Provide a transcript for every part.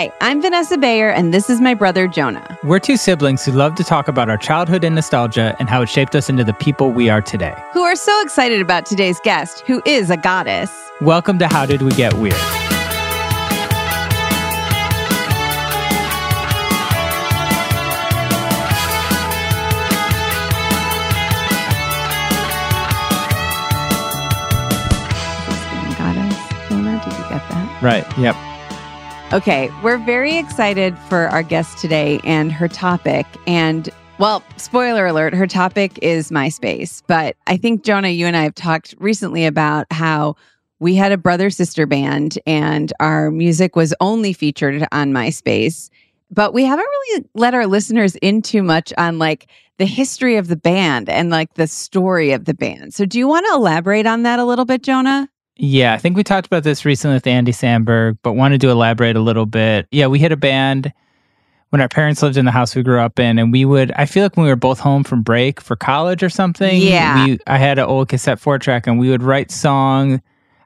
Hi, I'm Vanessa Bayer, and this is my brother Jonah. We're two siblings who love to talk about our childhood and nostalgia and how it shaped us into the people we are today. Who are so excited about today's guest, who is a goddess. Welcome to How Did We Get Weird? Goddess, Jonah, did you get that? Right, yep. Okay, we're very excited for our guest today and her topic. And well, spoiler alert, her topic is MySpace. But I think, Jonah, you and I have talked recently about how we had a brother sister band and our music was only featured on MySpace. But we haven't really let our listeners in too much on like the history of the band and like the story of the band. So, do you want to elaborate on that a little bit, Jonah? Yeah, I think we talked about this recently with Andy Samberg, but wanted to elaborate a little bit. Yeah, we had a band when our parents lived in the house we grew up in, and we would. I feel like when we were both home from break for college or something. Yeah. we, I had an old cassette four track, and we would write song.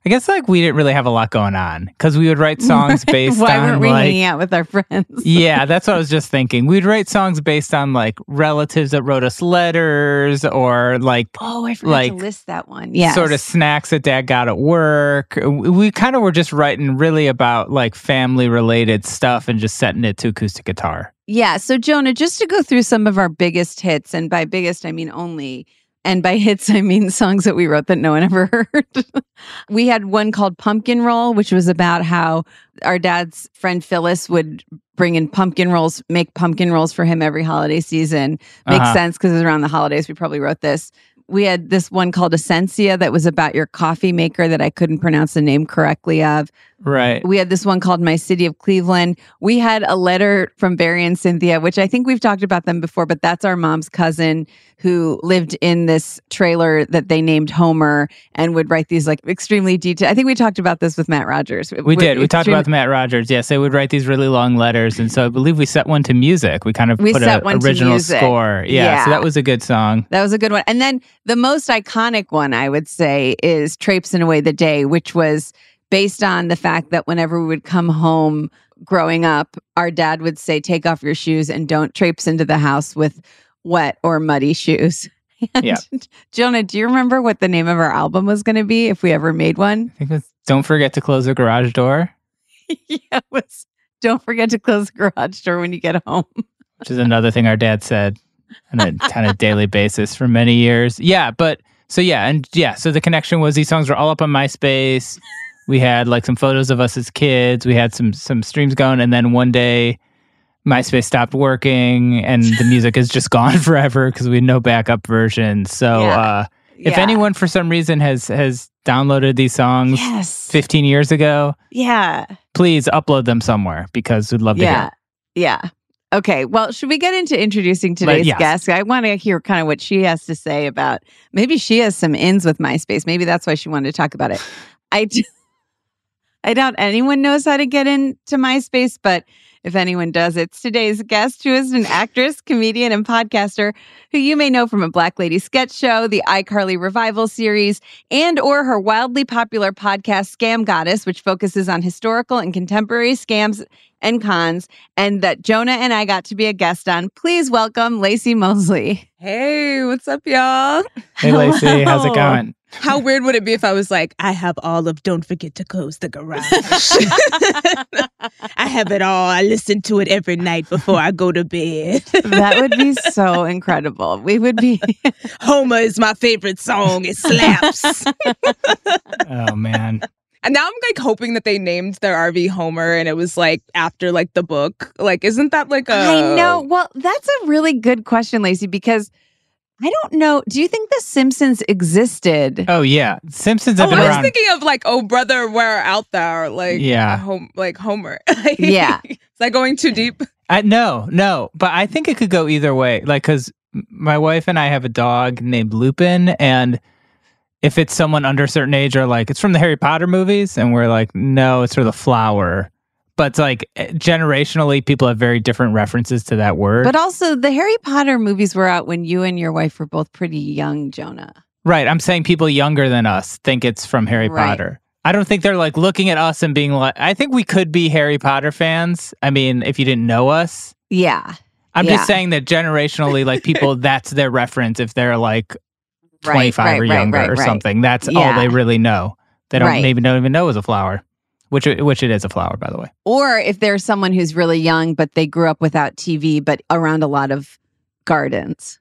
I guess like we didn't really have a lot going on because we would write songs based Why on weren't we like hanging out with our friends? yeah, that's what I was just thinking. We'd write songs based on like relatives that wrote us letters or like Oh, I forgot like to list that one. Yeah. sort of snacks that dad got at work. We we kind of were just writing really about like family related stuff and just setting it to acoustic guitar. Yeah. So, Jonah, just to go through some of our biggest hits, and by biggest, I mean only, and by hits, I mean songs that we wrote that no one ever heard. we had one called Pumpkin Roll, which was about how our dad's friend Phyllis would bring in pumpkin rolls, make pumpkin rolls for him every holiday season. Makes Uh-huh. sense because it was around the holidays. We probably wrote this. We had this one called Essentia that was about your coffee maker that I couldn't pronounce the name correctly of. Right. We had this one called My City of Cleveland. We had a letter from Barry and Cynthia, which I think we've talked about them before, but that's our mom's cousin who lived in this trailer that they named Homer and would write these like extremely detailed. I think we talked about this with Matt Rogers. We did. We talked about Matt Rogers. Yes, they would write these really long letters, and so I believe we set one to music. We kind of We put set a one original score. Yeah, Yeah. so that was a good song. That was a good one. And then the most iconic one, I would say, is Traipsing Away the Day, which was based on the fact that whenever we would come home growing up, our dad would say, Take off your shoes and don't traipse into the house with wet or muddy shoes. And Yeah. Jonah, do you remember what the name of our album was going to be if we ever made one? I think it was "Don't Forget to Close the Garage Door," yeah, it was Don't forget to close the garage door when you get home. which is another thing our dad said on a kind of daily basis for many years. Yeah, but so yeah, and yeah, so the connection was these songs were all up on MySpace. We had like some photos of us as kids. We had some some streams going, and then one day, MySpace stopped working, and the music is just gone forever because we had no backup version. So, Yeah. uh, if Yeah. anyone for some reason has has downloaded these songs Yes. 15 years ago, Yeah. please upload them somewhere because we'd love to Yeah. hear. Yeah. Okay. Well, should we get into introducing today's yes. guest? I want to hear kind of what she has to say about maybe she has some ins with MySpace. Maybe that's why she wanted to talk about it. I I, d- I doubt anyone knows how to get into MySpace, but if anyone does, it's today's guest, who is an actress, comedian, and podcaster who you may know from a Black Lady sketch show, the iCarly revival series, and or her wildly popular podcast Scam Goddess, which focuses on historical and contemporary scams and cons, and that Jonah and I got to be a guest on. Please welcome Laci Mosley. Hey, what's up, y'all? Hey, Laci, how's it going? How weird would it be if I was like, I have all of Don't Forget to Close the Garage? I have it all. I listen to it every night before I go to bed. That would be so incredible. We would be Homer is my favorite song. It slaps. Oh man. And now I'm like hoping that they named their RV Homer and it was like after like the book. Like, isn't that like a. I know. Well, that's a really good question, Laci, because I don't know. Do you think The Simpsons existed? Oh yeah, Simpsons Oh, have been I was around. thinking of like, oh brother, where are out there? Like, Yeah. Uh, home, like Homer. Yeah. Is that going too deep? I, no, no, but I think it could go either way. Like, because my wife and I have a dog named Lupin, and if it's someone under a certain age, or like it's from the Harry Potter movies, and we're like, no, it's for the flower. But it's like eh, generationally, people have very different references to that word. But also, the Harry Potter movies were out when you and your wife were both pretty young, Jonah. right, I'm saying people younger than us think it's from Harry Right. Potter. I don't think they're like looking at us and being like, I think we could be Harry Potter fans. I mean, if you didn't know us, Yeah. I'm Yeah. just saying that generationally, like people, that's their reference if they're like 25 right, or right, younger right, or right. something. That's all they really know. They don't Right. maybe don't even know is a flower, which which it is a flower, by the way. Or if there's someone who's really young, but they grew up without TV, but around a lot of gardens,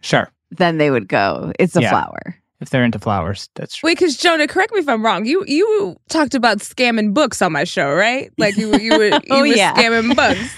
Sure, then they would go, it's a Yeah. flower. if they're into flowers, that's true. Wait, because Jonah, correct me if I'm wrong. You you talked about scamming books on my show, right? Like you were- you were you Oh, were yeah. scamming books.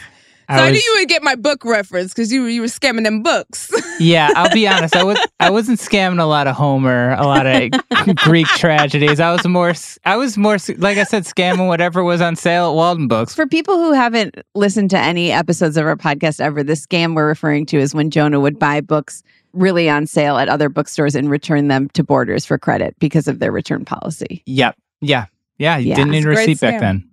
So I, I knew you would get my book reference because you were- you were scamming them books. yeah, I'll be honest. I was I wasn't scamming a lot of Homer, a lot of Greek tragedies. I was more s- I was more like I said, scamming whatever was on sale at Walden Books. For people who haven't listened to any episodes of our podcast ever, the scam we're referring to is when Jonah would buy books really on sale at other bookstores and return them to Borders for credit because of their return policy. Yep. Yeah. Yeah. You Yeah. didn't need It's a a receipt back scam. then.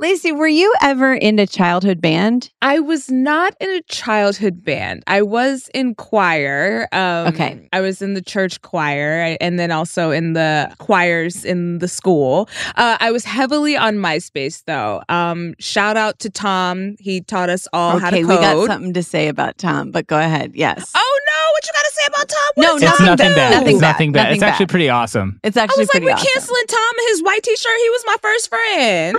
Laci, were you ever in a childhood band? I was not in a childhood band. I was in choir. Um, Okay. I was in the church choir and then also in the choirs in the school. Uh, I was heavily on MySpace though. Um, shout out to Tom. He taught us all how to okay, code. we got something to say about Tom, but go ahead. Yes. Oh! What you got to say about Tom? What No, is nothing Tom nothing bad. Nothing it's bad. nothing bad. Nothing it's actually pretty awesome. It's actually I was like, we're awesome. canceling Tom and his white t-shirt. He was my first friend.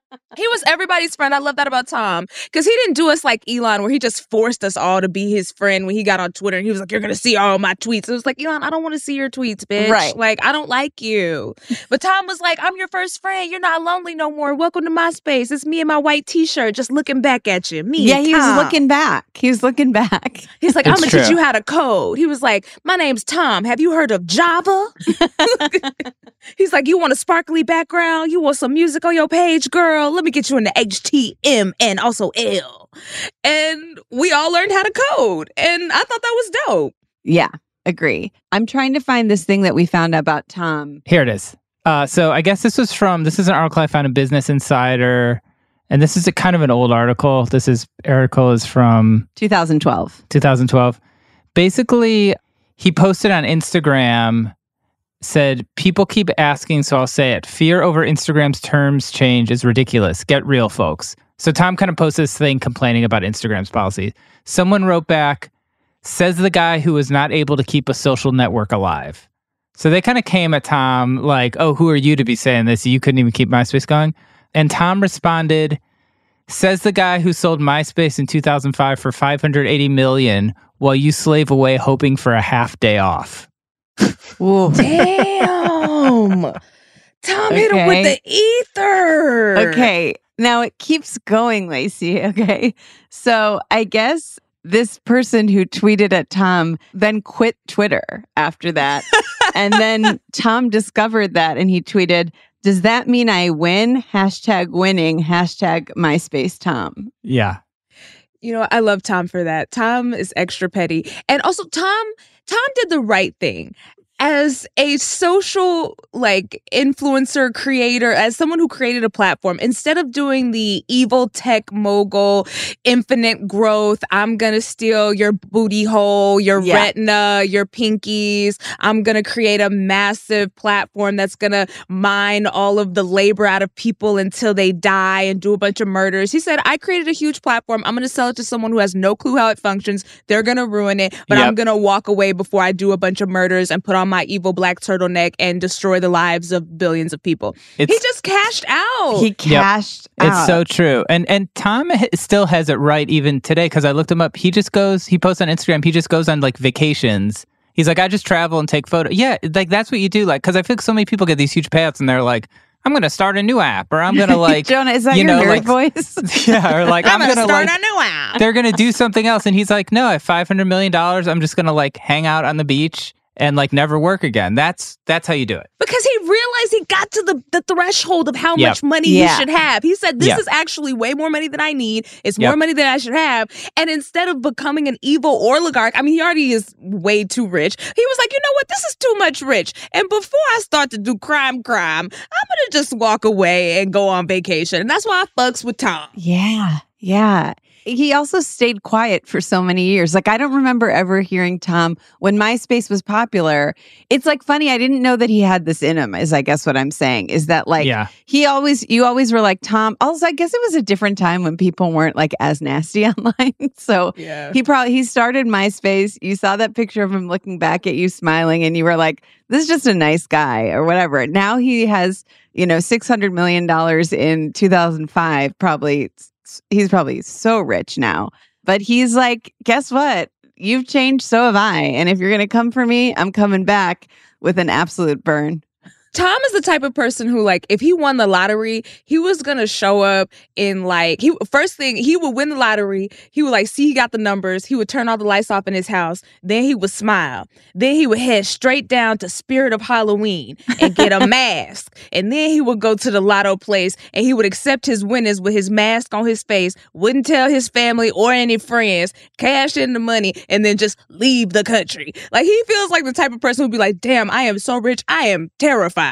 he was everybody's friend. I love that about Tom because he didn't do us like Elon, where he just forced us all to be his friend when he got on Twitter and he was like, "You're gonna see all my tweets." It was like, Elon, I don't want to see your tweets, bitch. Right. Like, I don't like you. But Tom was like, "I'm your first friend. You're not lonely no more. Welcome to my space. It's me and my white t-shirt, just looking back at you. Me. yeah, and he was looking back. He was looking back. He's like, I'm gonna teach you how to code. He was like, My name's Tom. Have you heard of Java? He's like, You want a sparkly background? You want some music on your page, girl? Let me get you into HTM and also L. And we all learned how to code. And I thought that was dope. Yeah, agree. I'm trying to find this thing that we found about Tom. Here it is. Uh, so I guess this was from this is an article I found in Business Insider, and this is a kind of an old article. This is article is from 2012. 2012. Basically, he posted on Instagram said people keep asking, so I'll say it. Fear over Instagram's terms change is ridiculous. Get real, folks. So Tom kind of posted this thing complaining about Instagram's policy. Someone wrote back, says the guy who was not able to keep a social network alive. So they kind of came at Tom like, oh, who are you to be saying this? You couldn't even keep MySpace going. And Tom responded, says the guy who sold MySpace in 2005 for 580 million while you slave away hoping for a half day off. Ooh. Damn. Tom hit him with the ether. Okay. Now it keeps going, Laci. Okay. So I guess this person who tweeted at Tom then quit Twitter after that. and then Tom discovered that and he tweeted, Does that mean I win? Hashtag winning. Hashtag MySpace Tom. Yeah. You know, I love Tom for that. Tom is extra petty. And also Tom Tom did the right thing. As a social like influencer creator, as someone who created a platform, instead of doing the evil tech mogul, infinite growth, I'm gonna steal your booty hole, your Yeah. retina, your pinkies. I'm gonna create a massive platform that's gonna mine all of the labor out of people until they die and do a bunch of murders. He said, I created a huge platform. I'm gonna sell it to someone who has no clue how it functions. They're gonna ruin it, but I'm gonna walk away before I do a bunch of murders and put on my evil black turtleneck and destroy the lives of billions of people. It's he just cashed out. He cashed It's out. It's so true. And and Tom h- still has it right even today because I looked him up. He just goes, he posts on Instagram, he just goes on like vacations. He's like, I just travel and take photos. Yeah, like that's what you do. Like, because I feel like so many people get these huge payouts and they're like, I'm going to start a new app or I'm going to like, Jonah, is that you your know, nerd like- voice? yeah, or like, I'm, I'm, gonna, gonna, start like, a new app. they're going to do something else. And he's like, no, I have $500 million. I'm just going to like hang out on the beach and like never work again. That's, that's how you do it. because he realized he got to the, the threshold of how Yep. much money Yeah. he should have. He said, This Yep. is actually way more money than I need. It's Yep. more money than I should have. And instead of becoming an evil oligarch, I mean, he already is way too rich. He was like, You know what? This is too much rich. And before I start to do crime, crime, I'm going to just walk away and go on vacation. And that's why I fucks with Tom. Yeah. Yeah. He also stayed quiet for so many years. Like, I don't remember ever hearing Tom when MySpace was popular. It's like funny. I didn't know that he had this in him, is I guess what I'm saying. Is that like, yeah. he always, you always were like, Tom. Also, I guess it was a different time when people weren't like as nasty online. so Yeah. he probably, he started MySpace. You saw that picture of him looking back at you smiling, and you were like, this is just a nice guy or whatever. Now he has, you know, $600 million in 2005, probably he's probably so rich now. But he's like, guess what? You've changed, so have I. And if you're going to come for me, I'm coming back with an absolute burn. Tom is the type of person who, like, if he won the lottery, he was gonna show up in like he first thing he would win the lottery. He would like see he got the numbers. He would turn all the lights off in his house. Then he would smile. Then he would head straight down to Spirit of Halloween and get a mask. And then he would go to the lotto place and he would accept his winners with his mask on his face. Wouldn't tell his family or any friends. Cash in the money and then just leave the country. Like he feels like the type of person who'd be like, "Damn, I am so rich. I am terrified."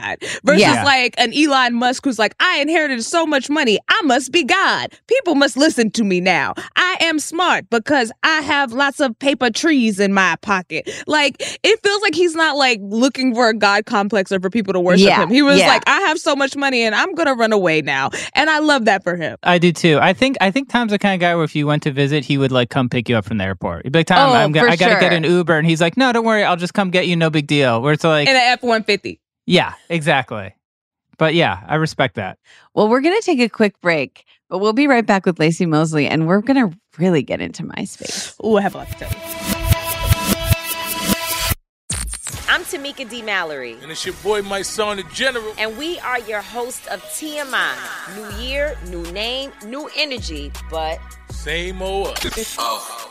Versus Yeah. like an Elon Musk who's like, I inherited so much money. I must be God. People must listen to me now. I am smart because I have lots of paper trees in my pocket. Like, it feels like he's not like looking for a God complex or for people to worship Yeah, him. He was yeah. like, I have so much money and I'm going to run away now. And I love that for him. I do too. I think I think Tom's the kind of guy where if you went to visit, he would like come pick you up from the airport. He'd be like, Tom, Oh, I'm go- for I gotta get an Uber, and he's like, No, don't worry, I'll just come get you. No big deal. Where it's like, In an F 150. Yeah, exactly. But yeah, I respect that. Well, we're going to take a quick break, but we'll be right back with Laci Mosley and we're going to really get into MySpace. Ooh, I have a lot to tell you. I'm Tamika D. Mallory, And it's your boy, Mysonne, the general. and we are your host of TMI. New year, new name, new energy, but. Same old us. Oh,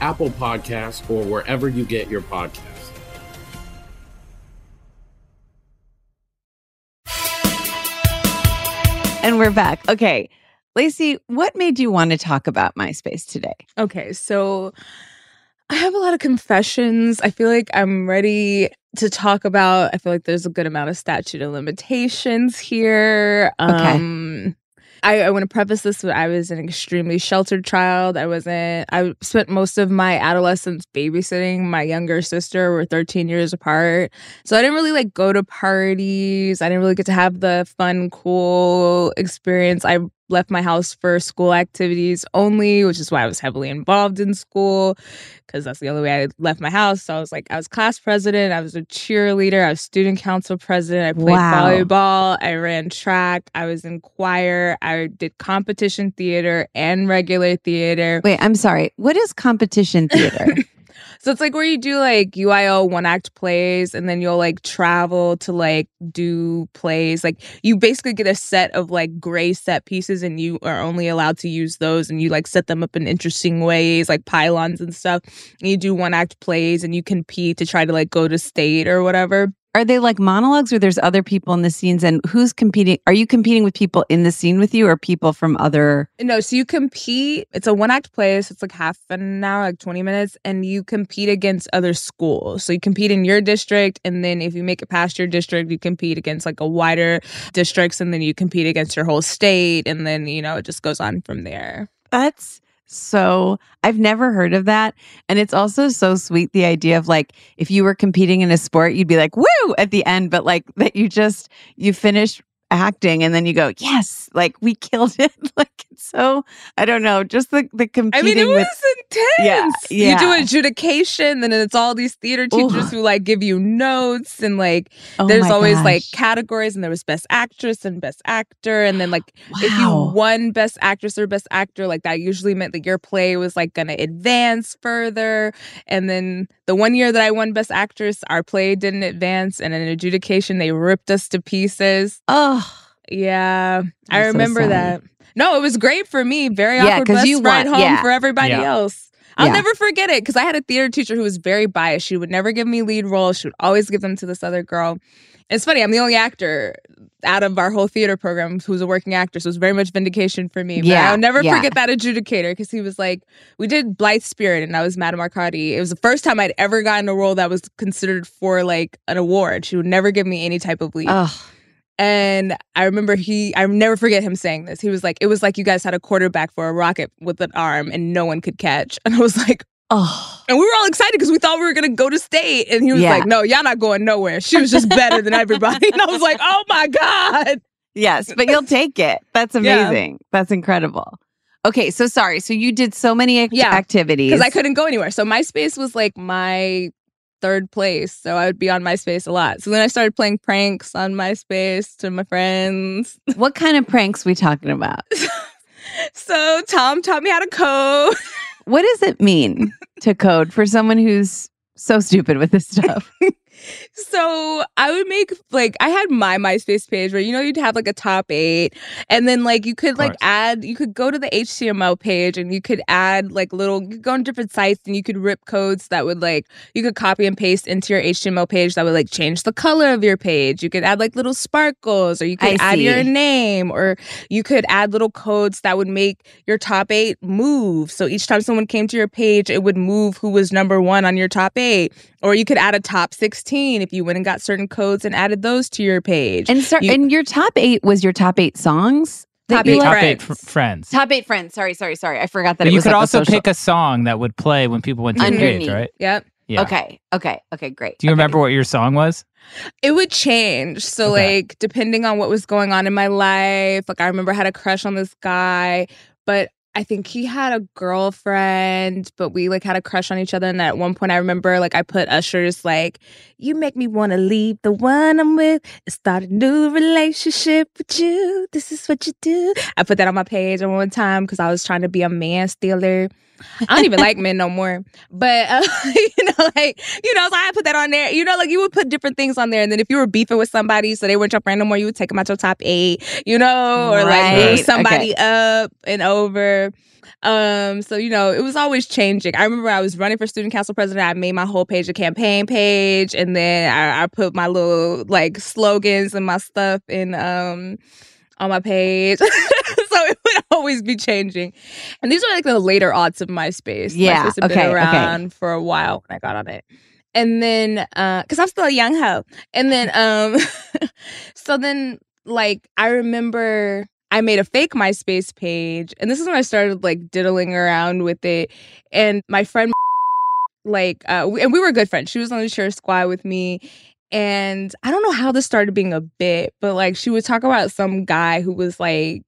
Apple Podcasts, or wherever you get your podcasts. And we're back. Okay. Laci, what made you want to talk about MySpace today? Okay, so I have a lot of confessions. I feel like I'm ready to talk about. I feel like there's a good amount of statute of limitations here. Okay. Um I, I want to preface this with I was an extremely sheltered child. I wasn't I spent most of my adolescence babysitting my younger sister. We're 13 years apart. So I didn't really like go to parties. I didn't really get to have the fun, cool experience. I left my house for school activities only, which is why I was heavily involved in school because that's the only way I left my house. So I was like, I was class president, I was a cheerleader, I was student council president, I played Wow. volleyball, I ran track, I was in choir, I did competition theater and regular theater. Wait, I'm sorry. What is competition theater? So it's like where you do like UIL one act plays and then you'll like travel to like do plays. Like you basically get a set of like gray set pieces and you are only allowed to use those and you like set them up in interesting ways, like pylons and stuff. And you do one act plays and you compete to try to like go to state or whatever. Are they like monologues or there's other people in the scenes and who's competing? Are you competing with people in the scene with you or people from other No, so you compete. It's a one act play, so it's like half an hour, like 20 minutes, and you compete against other schools. So you compete in your district, and then if you make it past your district, you compete against like a wider districts, and then you compete against your whole state, and then you know it just goes on from there. That's so I've never heard of that. And it's also so sweet the idea of like if you were competing in a sport, you'd be like, woo at the end, but like that you just you finish acting and then you go, Yes, like we killed it. like it's so I don't know, just the the competing I mean, it with was intense. Yeah, You do yeah. adjudication, then it's all these theater teachers Ooh. who like give you notes, and like Oh there's always like categories, and there was best actress and best actor, and then like if you Wow. won best actress or best actor, like that usually meant that your play was like gonna advance further. And then the one year that I won best actress, our play didn't advance, and in adjudication they ripped us to pieces. Oh Yeah, I I'm so remember sorry. that. No, it was great for me. Very Yeah, awkward 'cause bus you ride won- home yeah. for everybody Yeah. else. I'll Yeah. never forget it because I had a theater teacher who was very biased. She would never give me lead roles. She would always give them to this other girl. It's funny. I'm the only actor out of our whole theater program who's a working actor, so it was very much vindication for me. But Yeah, I'll never yeah. forget that adjudicator because he was like, "We did Blithe Spirit, and I was Madame Arcati. It was the first time I'd ever gotten a role that was considered for like an award. She would never give me any type of lead." Oh And I remember he, I never forget him saying this. He was like, it was like you guys had a quarterback for a rocket with an arm and no one could catch. And I was like, Oh. And we were all excited because we thought we were gonna go to state. And he was Yeah. like, No, y'all not going nowhere. She was just better than everybody. And I was like, Oh my God. Yes, but you'll take it. That's Yeah. amazing. That's incredible. Okay, so sorry. So you did so many Yeah, activities. Because I couldn't go anywhere. So MySpace was like my third place. So I would be on MySpace a lot. So then I started playing pranks on MySpace to my friends. What kind of pranks we talking about? So Tom taught me how to code. What does it mean to code for someone who's so stupid with this stuff? So I would make like I had my MySpace page where you know you'd have like a top eight, and then like you could like add you could go to the HTML page and you could add like little you could go on different sites and you could rip codes that would like you could copy and paste into your HTML page that would like change the color of your page. You could add like little sparkles or you could I add your name or you could add little codes that would make your top eight move. So each time someone came to your page, it would move who was number one on your top eight. Or you could add a top 16 if you went and got certain codes and added those to your page. And so, You- and your top eight was your top eight songs. Top eight? Top eight fr- friends. Top eight friends. Sorry, sorry, sorry. I forgot that But it you was could like a also social- pick a song that would play when people went to your page, right? Yep. Yeah. Okay. Okay. Okay. Great. Do you remember what your song was? It would change. So, Okay. like, depending on what was going on in my life, like, I remember I had a crush on this guy, but I think he had a girlfriend, but we like had a crush on each other. And at one point, I remember like I put Usher's like, "You make me want to leave the one I'm with and start a new relationship with you. This is what you do." I put that on my page one time because I was trying to be a man stealer. I don't even like men no more. But uh, you know, like you know, so I put that on there. You know, like you would put different things on there, and then if you were beefing with somebody, so they weren't your friend no more, you would take them out your top eight. You know, or like Right. move somebody Okay. up and over. Um, so you know, it was always changing. I remember I was running for student council president. I made my whole page a campaign page, and then I, I put my little like slogans and my stuff in um on my page. so it would always be changing. And these are like the later aughts of MySpace. Yeah, MySpace had okay, been okay. around for a while when I got on it. And then uh because I'm still a young hoe. And then um so then like I remember I made a fake MySpace page, and this is when I started like diddling around with it. And my friend, like, uh, and we were good friends. She was on the cheer squad with me, and I don't know how this started being a bit, but like she would talk about some guy who was like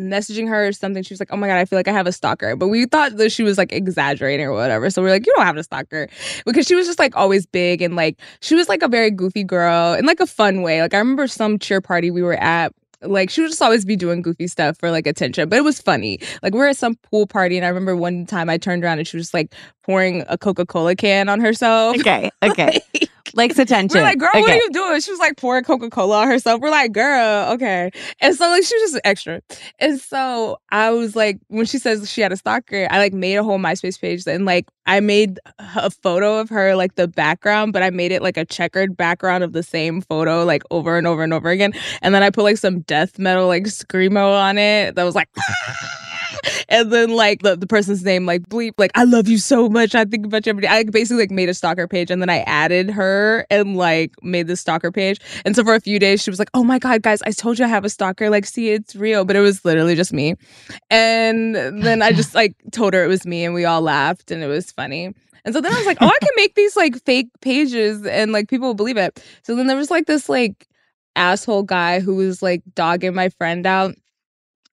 messaging her or something. She was like, "Oh my god, I feel like I have a stalker," but we thought that she was like exaggerating or whatever. So we're like, "You don't have a stalker," because she was just like always big and like she was like a very goofy girl in like a fun way. Like I remember some cheer party we were at. Like she would just always be doing goofy stuff for like attention, but it was funny. Like we were at some pool party, and I remember one time I turned around and she was just like pouring a Coca Cola can on herself. Okay. Okay. Likes attention. We're like, girl, what are you doing? She was like pouring Coca Cola on herself. We're like, girl, okay. And so like she was just extra. And so I was like, when she says she had a stalker, I like made a whole MySpace page and like I made a photo of her like the background, but I made it like a checkered background of the same photo like over and over and over again. And then I put like some death metal like screamo on it that was like. And then like the, the person's name like bleep like I love you so much I think about you every day. I basically like made a stalker page and then I added her and like made the stalker page. And so for a few days she was like, "Oh my god, guys, I told you I have a stalker. Like, see, it's real." But it was literally just me. And then I just like told her it was me and we all laughed and it was funny. And so then I was like, "Oh, I can make these like fake pages and like people will believe it." So then there was like this like asshole guy who was like dogging my friend out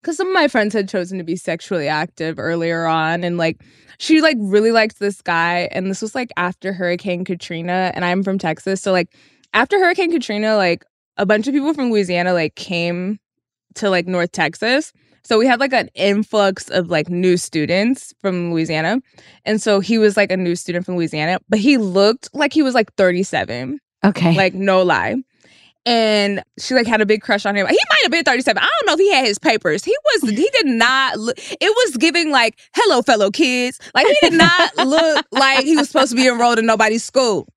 because some of my friends had chosen to be sexually active earlier on and like she like really liked this guy and this was like after hurricane katrina and i'm from texas so like after hurricane katrina like a bunch of people from louisiana like came to like north texas. So we had like an influx of like new students from louisiana and so he was like a new student from louisiana but he looked like he was like 37 Okay. like no lie and she like had a big crush on him. He might have been 37. I don't know if he had his papers. He was he did not look it was giving like, hello, fellow kids. Like he did not look like he was supposed to be enrolled in nobody's school.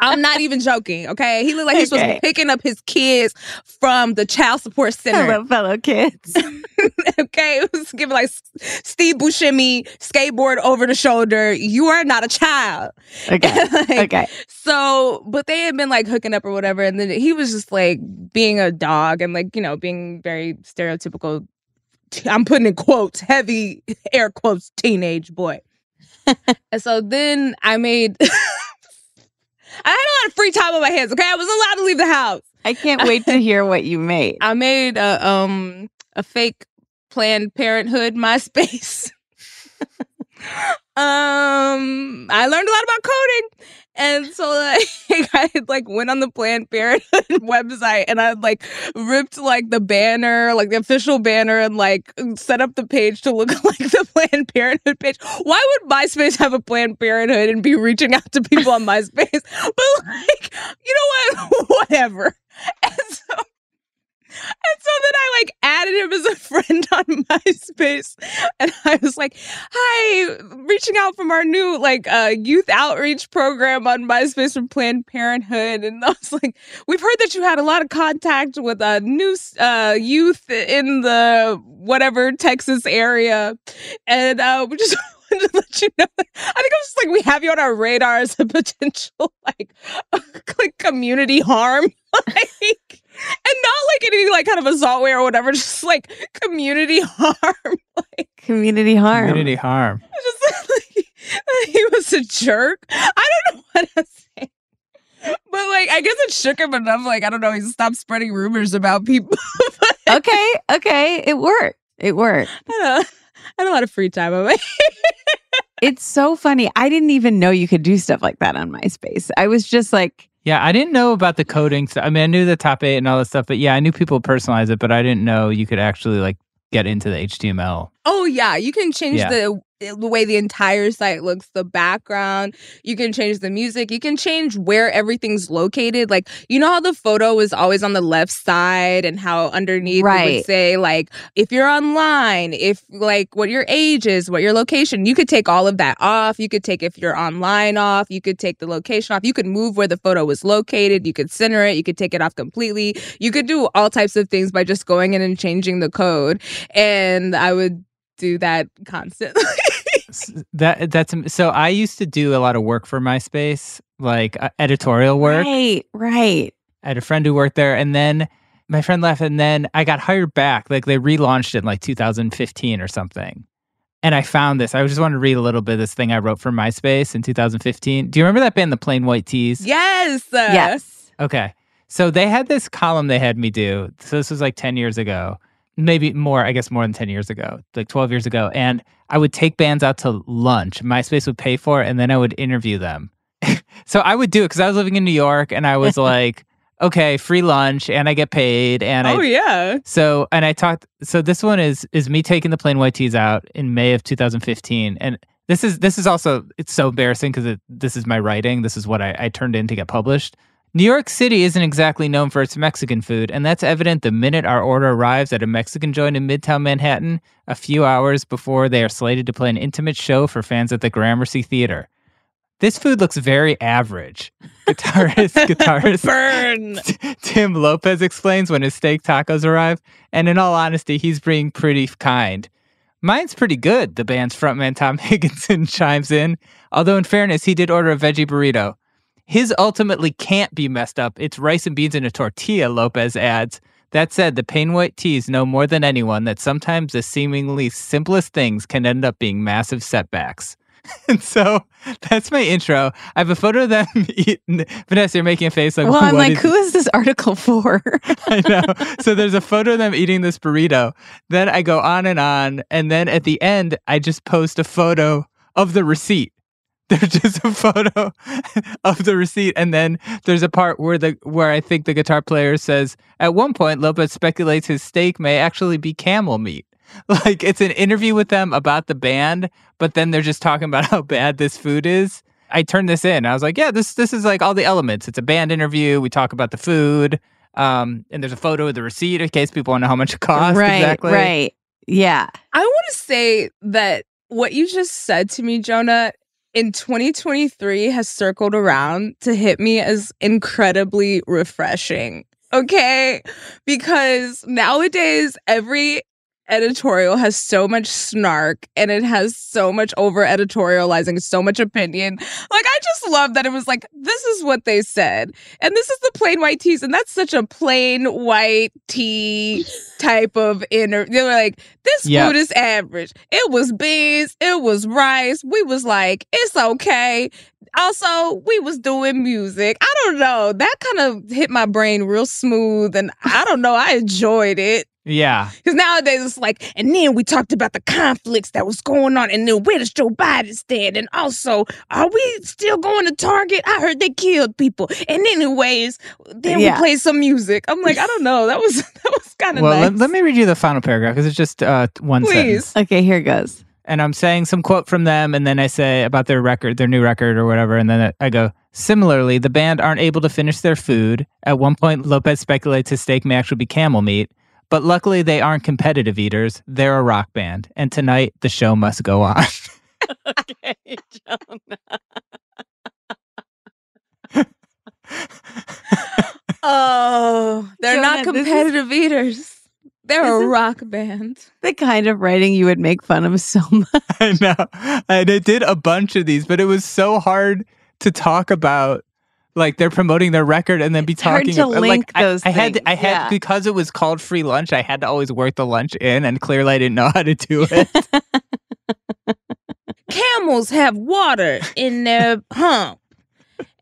I'm not even joking, okay? He looked like he was supposed to be Okay. picking up his kids from the child support center. Hello, fellow kids. okay, it was giving like Steve Buscemi skateboard over the shoulder. You are not a child. Okay. Like, okay. So, but they had been like hooking up or whatever, and then he was just like being a dog and like you know being very stereotypical. t- I'm putting in quotes, heavy air quotes, teenage boy. and so then I made. I had a lot of free time on my hands. Okay, I was allowed to leave the house. I can't wait to hear what you made. I made a um a fake Planned Parenthood MySpace. um, I learned a lot about coding, and so like I like went on the Planned Parenthood website and I like ripped like the banner, like the official banner, and like set up the page to look like the Planned Parenthood page. Why would MySpace have a Planned Parenthood and be reaching out to people on MySpace? But like, you know what? Whatever. And and so then I like added him as a friend on MySpace. And I was like, hi, reaching out from our new like uh, youth outreach program on MySpace from Planned Parenthood. And I was like, we've heard that you had a lot of contact with uh, new uh, youth in the whatever Texas area. And uh, we just to let you know. I think I'm just like, we have you on our radar as a potential like, like community harm. like, and not like any like kind of assaultware or whatever, just like community harm. like Community harm. Community harm. just like, he was a jerk. I don't know what to say. But like I guess it shook him enough, like, I don't know, he stopped spreading rumors about people. okay, okay. It worked. It worked. I, don't know. I had a lot of free time on It's so funny. I didn't even know you could do stuff like that on MySpace. I was just like, Yeah, I didn't know about the coding. stuff. I mean, I knew the top eight and all that stuff, but yeah, I knew people personalize it, but I didn't know you could actually like get into the HTML. Oh yeah, you can change Yeah. the Eh, the way the entire site looks, the background. You can change the music. You can change where everything's located. Like you know how the photo is always on the left side, and how underneath it Right. would say like if you're online, if like what your age is, what your location. You could take all of that off. You could take if you're online off. You could take the location off. You could move where the photo was located. You could center it. You could take it off completely. You could do all types of things by just going in and changing the code. And I would do that constantly. S- That that's so I used to do a lot of work for MySpace, like uh, editorial work. right, right. I had a friend who worked there, and then my friend left, and then I got hired back. Like they relaunched it in like 2015 or something. And I found this. I just wanted to read a little bit of this thing I wrote for MySpace in 2015. Do you remember that band, the Plain White T's? yes. Yes. Okay. So they had this column they had me do. So this was like 10 years ago, maybe more, I guess more than 10 years ago, like 12 years ago. And I would take bands out to lunch. MySpace would pay for it, and then I would interview them. so I would do it because I was living in New York and I was like, okay, free lunch and I get paid. And I, Oh yeah. so and I talked. So this one is is me taking the Plain White T's out in May of 2015, and this is this is also it's so embarrassing because this is my writing. This is what I, I turned in to get published. New York City isn't exactly known for its Mexican food, and that's evident the minute our order arrives at a Mexican joint in Midtown Manhattan, a few hours before they are slated to play an intimate show for fans at the Gramercy Theater. This food looks very average. Guitarist, guitarist Burn. Tim Lopez explains when his steak tacos arrive, and in all honesty, he's being pretty kind. Mine's pretty good, the band's frontman Tom Higginson chimes in, although in fairness, he did order a veggie burrito. His ultimately can't be messed up. It's rice and beans in a tortilla, Lopez adds. That said, the Plain White T's know more than anyone that sometimes the seemingly simplest things can end up being massive setbacks. And so that's my intro. I have a photo of them eating. Vanessa, you're making a face like, well, I'm like, is- who is this article for? I know. So there's a photo of them eating this burrito. Then I go on and on. And then at the end, I just post a photo of the receipt. There's just a photo of the receipt. And then there's a part where the where I think the guitar player says, at one point, Lopez speculates his steak may actually be camel meat. Like it's an interview with them about the band, but then they're just talking about how bad this food is. I turned this in. I was like, yeah, this this is like all the elements. It's a band interview. We talk about the food. Um, and there's a photo of the receipt in case people want to know how much it cost. right, exactly. right. Yeah. I want to say that what you just said to me, Jonah, in 2023 has circled around to hit me as incredibly refreshing. Okay? Because nowadays every editorial has so much snark and it has so much over editorializing, so much opinion. Like, I just love that it was like, this is what they said. And this is the Plain White T's. And that's such a plain white tee type of inner. They were like, this Yeah. food is average. It was beans, it was rice. We was like, it's okay. Also, we was doing music. I don't know. That kind of hit my brain real smooth. And I don't know. I enjoyed it. Yeah. Because nowadays it's like, and then we talked about the conflicts that was going on, and then where does Joe Biden stand? And also, are we still going to Target? I heard they killed people. And anyways, then Yeah. we played some music. I'm like, I don't know. That was that was kind of Well, nice. let, let me read you the final paragraph because it's just uh, one Please. sentence. Okay, here goes. And I'm saying some quote from them, and then I say about their record, their new record or whatever, and then I go. Similarly, the band aren't able to finish their food. At one point, Lopez speculates his steak may actually be camel meat, but luckily they aren't competitive eaters. They're a rock band, and tonight the show must go on. okay, Jonah. oh, they're not Jonah, this is- competitive eaters. They're a rock band. The kind of writing you would make fun of so much. I know. And it did a bunch of these, but it was so hard to talk about. Like they're promoting their record and then be hard talking to about, link like, I- those I, had to- I had yeah. because it was called free lunch. I had to always work the lunch in, and clearly I didn't know how to do it. Camels have water in their hump.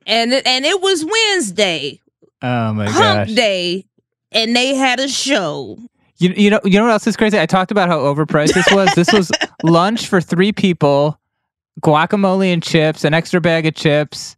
And it, and it was Wednesday, oh my hump gosh! day, and they had a show. You, you know you know what else is crazy? I talked about how overpriced this was. this was lunch for three people, guacamole and chips, an extra bag of chips,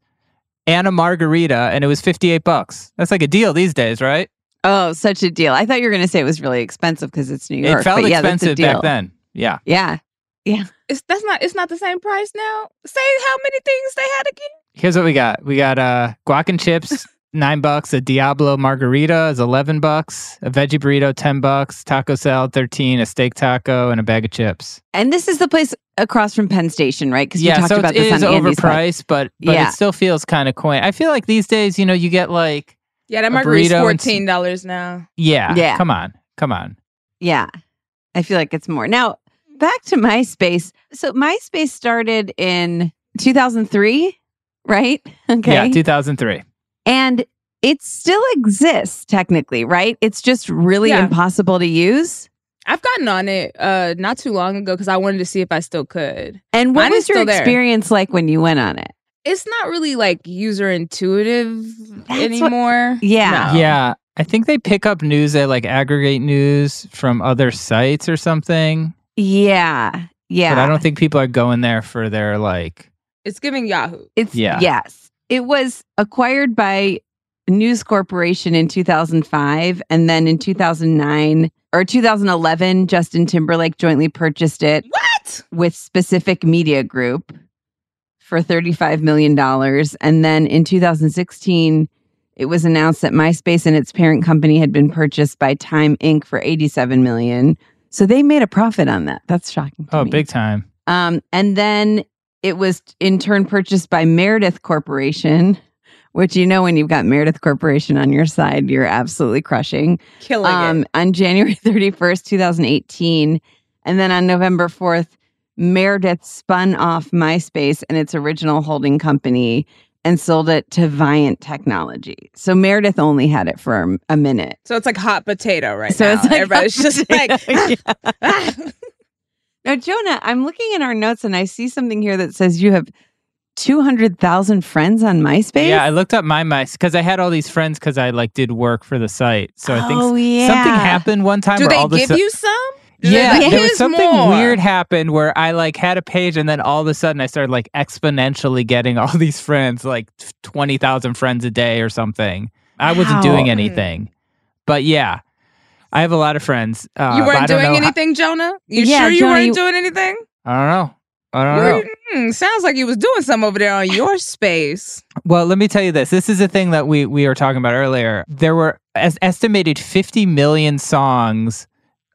and a margarita, and it was fifty eight bucks. That's like a deal these days, right? Oh, such a deal. I thought you were going to say it was really expensive because it's New York. it felt but yeah, that's a expensive deal. back then. Yeah. Yeah. Yeah. It's that's not it's not the same price now. Say how many things they had again. Here's what we got. We got uh guac and chips, nine bucks. A Diablo margarita is eleven bucks. A veggie burrito, ten bucks. Taco salad, thirteen. A steak taco and a bag of chips. And this is the place across from Penn Station, right? Because you yeah, talked so about it this is on Andy's pod. overpriced, but but Yeah. it still feels kind of quaint. I feel like these days, you know, you get like Yeah, that A margarita's burrito and s- fourteen dollars now. yeah, Yeah. Come on, come on. Yeah. I feel like it's more. Now, back to MySpace. So MySpace started in 2003, right? Okay. Yeah, two thousand three. and it still exists technically, right? It's just really Yeah. impossible to use. I've gotten on it uh not too long ago because I wanted to see if I still could. And what Mine was your still there. experience like when you went on it? It's not really like user intuitive what- anymore. Yeah. No. Yeah, I think they pick up news that like aggregate news from other sites or something. Yeah. Yeah. But I don't think people are going there for their like. It's giving Yahoo. It's Yeah. yes. It was acquired by News Corporation in 2005 and then in 2009 or 2011 Justin Timberlake jointly purchased it What? with Specific Media Group for 35 million dollars and then in 2016 it was announced that MySpace and its parent company had been purchased by Time Inc for 87 million. So they made a profit on that. That's shocking. to Oh, me. big time. Um, and then it was in turn purchased by Meredith Corporation, which you know when you've got Meredith Corporation on your side, you're absolutely crushing. Killing Um, it. on January 31st, 2018. And then on November 4th, Meredith spun off MySpace and its original holding company and sold it to Viant Technology. So Meredith only had it for a- minute. So it's like hot potato right So now. it's like Everybody's just like potato, Now, Jonah, I'm looking in our notes and I see something here that says you have 200,000 friends on MySpace. Yeah, I looked up my MySpace because I had all these friends because I like did work for the site. So I think Oh, yeah. something happened one time. Do where they all the give su- you some? Do Yeah, like, there was something more"? weird happened where I like had a page and then all of a sudden I started like exponentially getting all these friends, like twenty thousand friends a day or something. I wasn't doing anything, hmm. but yeah, I have a lot of friends. Uh, You weren't doing know how- anything, Jonah? You Yeah, sure you Jonah, weren't you- doing anything? I don't know. I don't know. hmm, sounds like you was doing something over there on your space. Well, let me tell you this. This is a thing that we we were talking about earlier. There were as estimated 50 million songs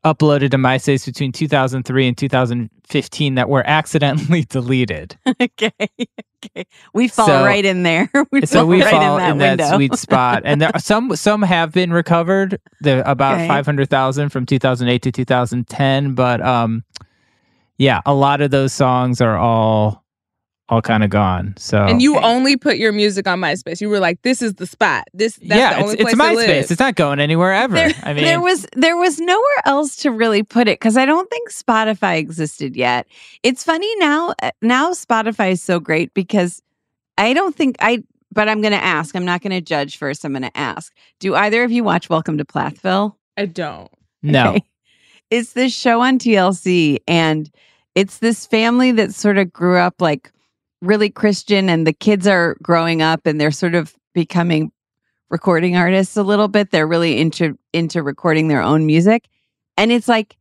uploaded to MySpace between 2003 and 2015 that were accidentally deleted. okay. Okay. We fall So- right in there. we so we right fall in that window. sweet spot, and there, some some have been recovered. The about Okay. five hundred thousand from two thousand eight to two thousand ten, but um, yeah, a lot of those songs are all all kind of gone. So And you only put your music on MySpace. You were like, "This is the spot. This that's yeah, the only it's, it's place to live." MySpace. It's not going anywhere ever. there, I mean, there was there was nowhere else to really put it because I don't think Spotify existed yet. It's funny now. uh, Now Spotify is so great because I don't think I. But I'm going to ask. I'm not going to judge first. I'm going to ask. Do either of you watch Welcome to Plathville? I don't. no. Okay. It's this show on TLC, and it's this family that sort of grew up like really Christian, and the kids are growing up and they're sort of becoming recording artists a little bit. They're really into into recording their own music. And it's like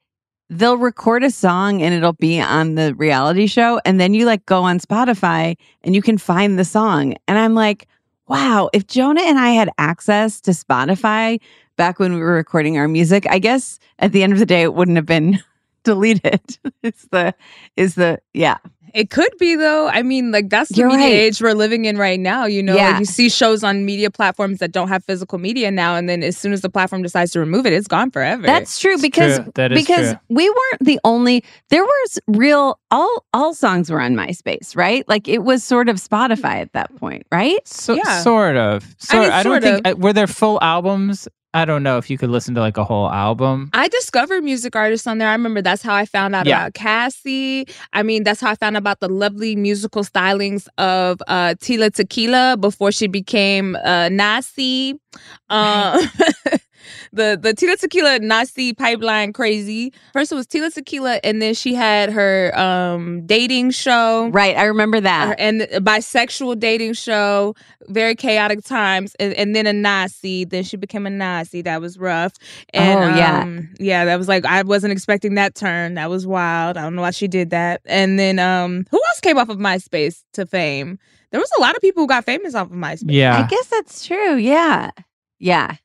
they'll record a song and it'll be on the reality show. And then you like go on Spotify and you can find the song. And I'm like, wow, if Jonah and I had access to Spotify back when we were recording our music, I guess at the end of the day it wouldn't have been deleted. it's the is the yeah. It could be though. I mean, like that's the You're media right. age we're living in right now. You know, Yeah. like you see shows on media platforms that don't have physical media now, and then as soon as the platform decides to remove it, it's gone forever. That's true because true. That is because true. we weren't the only there was real all all songs were on MySpace, right? Like it was sort of Spotify at that point, right? So, Yeah. Sort of. I mean, I, don't think of. uh, were there full albums. I don't know if you could listen to like a whole album. I discovered music artists on there. I remember that's how I found out Yeah. about Cassie. I mean, that's how I found out about the lovely musical stylings of uh, Tila Tequila before she became uh, Nazi. Uh, the the Tila Tequila Nazi pipeline crazy. First it was Tila Tequila, and then she had her um, dating show. Right, I remember that. Her- and a bisexual dating show, very chaotic times, and, and then a Nazi. Then she became a Nazi. That was rough. And, Oh, yeah. um, yeah, that was like I wasn't expecting that turn. That was wild. I don't know why she did that. And then um, who else came off of MySpace to fame? There was a lot of people who got famous off of MySpace. Yeah. I guess that's true. Yeah. Yeah.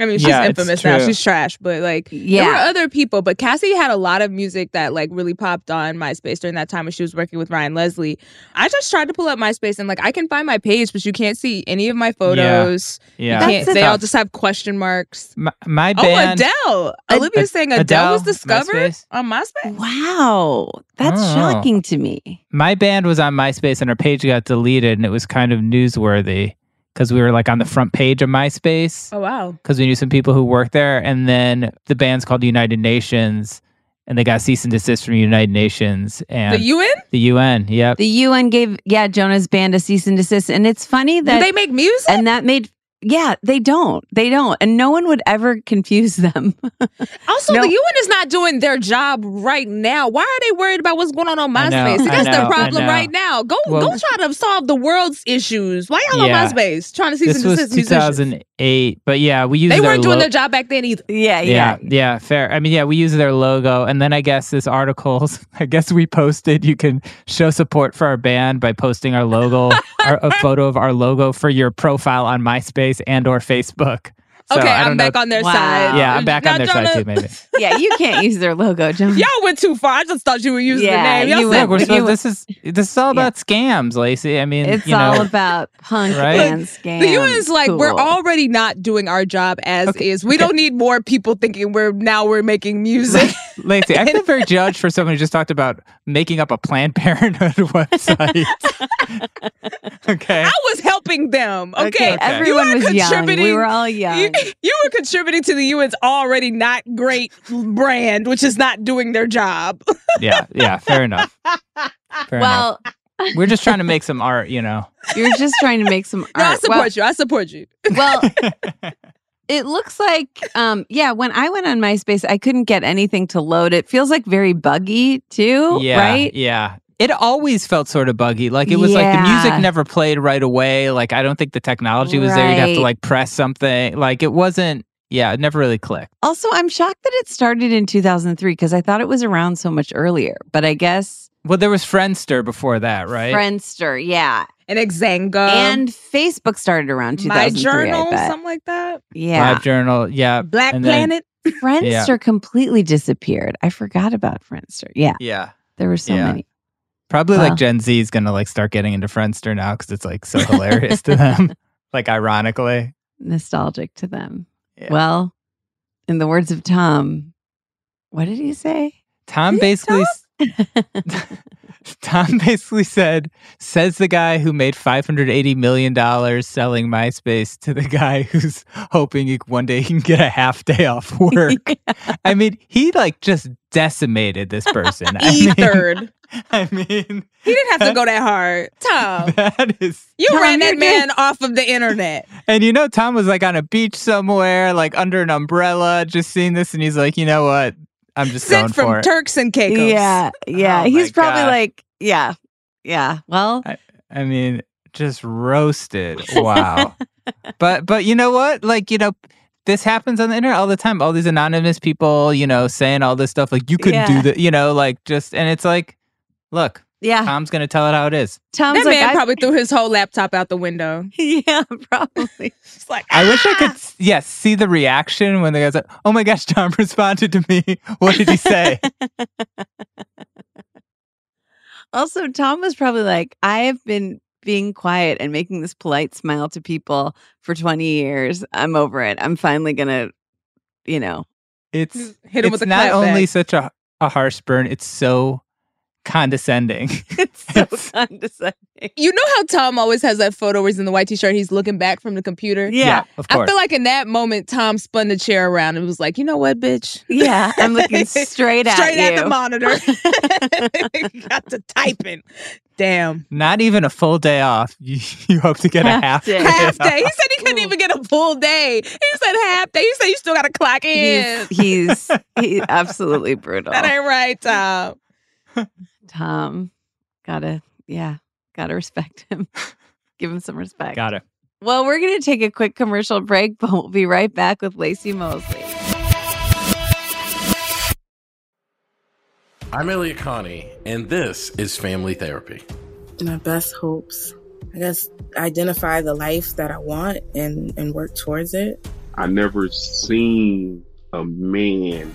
I mean, she's Yeah, infamous now. She's trash, but like, there were other people. But Cassie had a lot of music that like really popped on MySpace during that time when she was working with Ryan Leslie. I just tried to pull up MySpace and like I can find my page, but you can't see any of my photos. You Yeah. can't- That's they all just have question marks. My, my Oh, band. Adele! Ad- Olivia's saying Adele, was discovered MySpace? on MySpace. Wow. That's Oh. shocking to me. my band was on MySpace and our page got deleted and it was kind of newsworthy because we were like on the front page of MySpace Oh wow! because we knew some people who worked there. And then the band's called United Nations and they got cease and desist from United Nations and The UN? The UN, yep. The UN gave yeah Jonah's band a cease and desist, and it's funny Do that they make music? and that made yeah they don't they don't, and no one would ever confuse them. Also, No. the UN is not doing their job right now. Why are they worried about what's going on on I know, MySpace? That's know, the problem right now. Go Well- go try to solve the world's issues. Why y'all Yeah. on MySpace trying to cease This and was desist musicians? 2008, but yeah, we used They weren't doing lo- their job back then either. yeah, yeah, yeah, fair. I mean, yeah, we use their logo, and then I guess this articles. I guess we posted. You can show support for our band by posting our logo, our, a photo of our logo for your profile on MySpace and or Facebook. So, okay, I don't I'm know- back on their Wow. side. Yeah, I'm back Now, on their side too. Maybe. yeah, you can't use their logo, Jonah. Y'all went too far. I just thought you were using Yeah, the name. Y'all you said Look, we're supposed, this is this is all about scams, Laci. I mean, It's you know, all about punk Right? and scams. The UN is like, we're already not doing our job as is. We don't need more people thinking we're now we're making music. Laci. I feel very judged for someone who just talked about making up a Planned Parenthood website. okay. I was helping them. Okay, Okay, Okay. everyone You are was young. We were all young. You, you were contributing to the UN's already not great brand, which is not doing their job. Yeah, yeah, fair enough. Fair enough. well, We're just trying to make some art, you know. you're just trying to make some art. No, I support well, you. I support you. well, it looks like, um, yeah. When I went on MySpace, I couldn't get anything to load. It feels like very buggy too, yeah, right? Yeah. It always felt sort of buggy. Like it was like the music never played right away. Like I don't think the technology was there. You'd have to like press something. Like it wasn't. Yeah, it never really clicked. Also, I'm shocked that it started in 2003 because I thought it was around so much earlier. But I guess Well, there was Friendster before that, right? Friendster, yeah, And Xanga. and Facebook started around 2003. My Journal, I bet. something like that. Yeah, Live Journal. Yeah. Black and then Planet. Friendster completely disappeared. I forgot about Friendster. Yeah. Yeah. There were so Yeah. many. Probably Well. like Gen Z is gonna like start getting into Friendster now because it's like so hilarious to them. Like ironically. Nostalgic to them. Well, in the words of Tom, what did he say? Tom basically Tom basically said, says the guy who made $580 million selling MySpace to the guy who's hoping he, one day he can get a half day off work. I mean, he like just decimated this person. I mean- I mean, He didn't have to go that hard. Tom, that is. you Tom, ran that man off of the internet. And you know, Tom was like on a beach somewhere, like under an umbrella, just seeing this, and he's like, you know what? I'm just going Sent for from it. Turks and Caicos. Yeah. Yeah. Oh He's probably God. like, yeah. Yeah. Well, I mean, just roasted. Wow. but but you know what? Like, you know, this happens on the internet all the time. All these anonymous people, you know, saying all this stuff like you couldn't Yeah. do that, you know, like just and it's like, look, yeah. Tom's gonna tell it how it is. Tom's that like, man I- probably threw his whole laptop out the window. yeah, probably. It's like, I wish I could ah! yes, see the reaction when the guy's like, Oh my gosh, Tom responded to me. What did he say? Also, Tom was probably like, I have been being quiet and making this polite smile to people for 20 years. I'm over it. I'm finally going to, you know, It's Hit him it's with a not only back. such a, a harsh burn, it's so condescending. it's so condescending. You know how Tom always has that photo where he's in the white t-shirt, he's looking back from the computer? Yeah. of course. I feel like in that moment, Tom spun the chair around and was like, you know what, bitch? Yeah, I'm looking straight at Straight at you. the monitor. Got to type typing. Damn. Not even a full day off. You, you hope to get a Half half day. Half day. He said he couldn't even get a full day. He said half day. He said you still got to clock in. He's, he's, he's absolutely brutal. that ain't right, Tom. Tom, gotta, yeah, gotta respect him. Give him some respect. Got it. Well, we're going to take a quick commercial break, but we'll be right back with Laci Mosley. I'm Elliott Connie, and this is Family Therapy. My best hopes. I guess identify the life that I want and, and work towards it. I never seen a man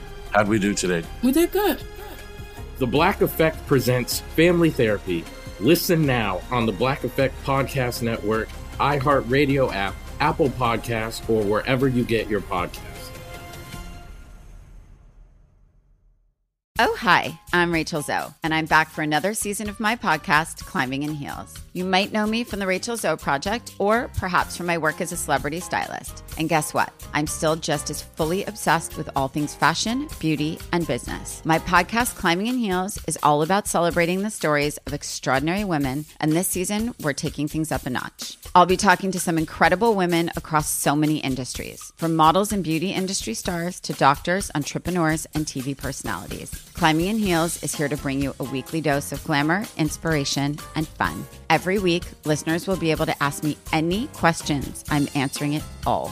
how'd we do today? We did good. The Black Effect presents Family Therapy. Listen now on the Black Effect Podcast Network, iHeartRadio app, Apple Podcasts, or wherever you get your podcasts. Oh, hi, I'm Rachel Zoe, and I'm back for another season of my podcast, Climbing in Heels. You might know me from the Rachel Zoe Project, or perhaps from my work as a celebrity stylist. And guess what? I'm still just as fully obsessed with all things fashion, beauty, and business. My podcast, Climbing in Heels, is all about celebrating the stories of extraordinary women, and this season, we're taking things up a notch. I'll be talking to some incredible women across so many industries, from models and beauty industry stars to doctors, entrepreneurs, and TV personalities. Climbing in Heels is here to bring you a weekly dose of glamour, inspiration, and fun. Every week, listeners will be able to ask me any questions. I'm answering it all.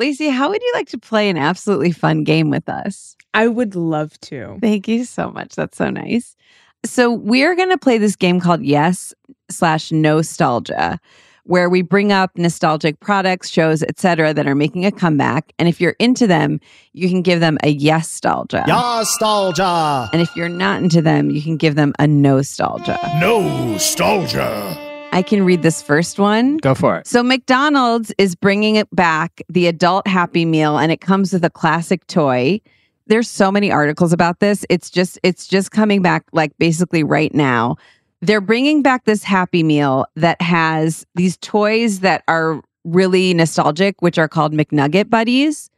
Laci, how would you like to play an absolutely fun game with us? I would love to. Thank you so much. That's so nice. So we're going to play this game called Yes slash Nostalgia, where we bring up nostalgic products, shows, etc., that are making a comeback. And if you're into them, you can give them a yes nostalgia. Nostalgia. And if you're not into them, you can give them a nostalgia. No nostalgia. I can read this first one. Go for it. So McDonald's is bringing it back, the adult Happy Meal, and it comes with a classic toy. There's so many articles about this. It's just it's just coming back like basically right now. They're bringing back this Happy Meal that has these toys that are really nostalgic, which are called McNugget Buddies.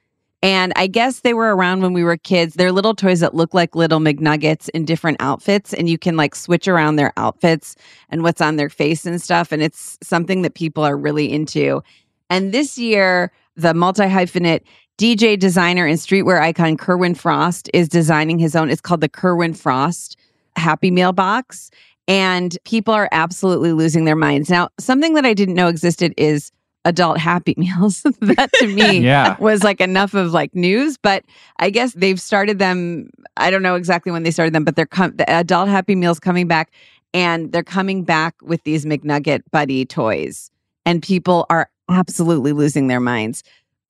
And I guess they were around when we were kids. They're little toys that look like little McNuggets in different outfits, and you can like switch around their outfits and what's on their face and stuff. And it's something that people are really into. And this year, the multi hyphenate DJ designer and streetwear icon Kerwin Frost is designing his own. It's called the Kerwin Frost Happy Meal Box. And people are absolutely losing their minds. Now, something that I didn't know existed is adult happy meals. That to me Yeah. was like enough of like news but i guess they've started them i don't know exactly when they started them but they're com- the adult happy meals coming back and they're coming back with these mcnugget buddy toys and people are absolutely losing their minds.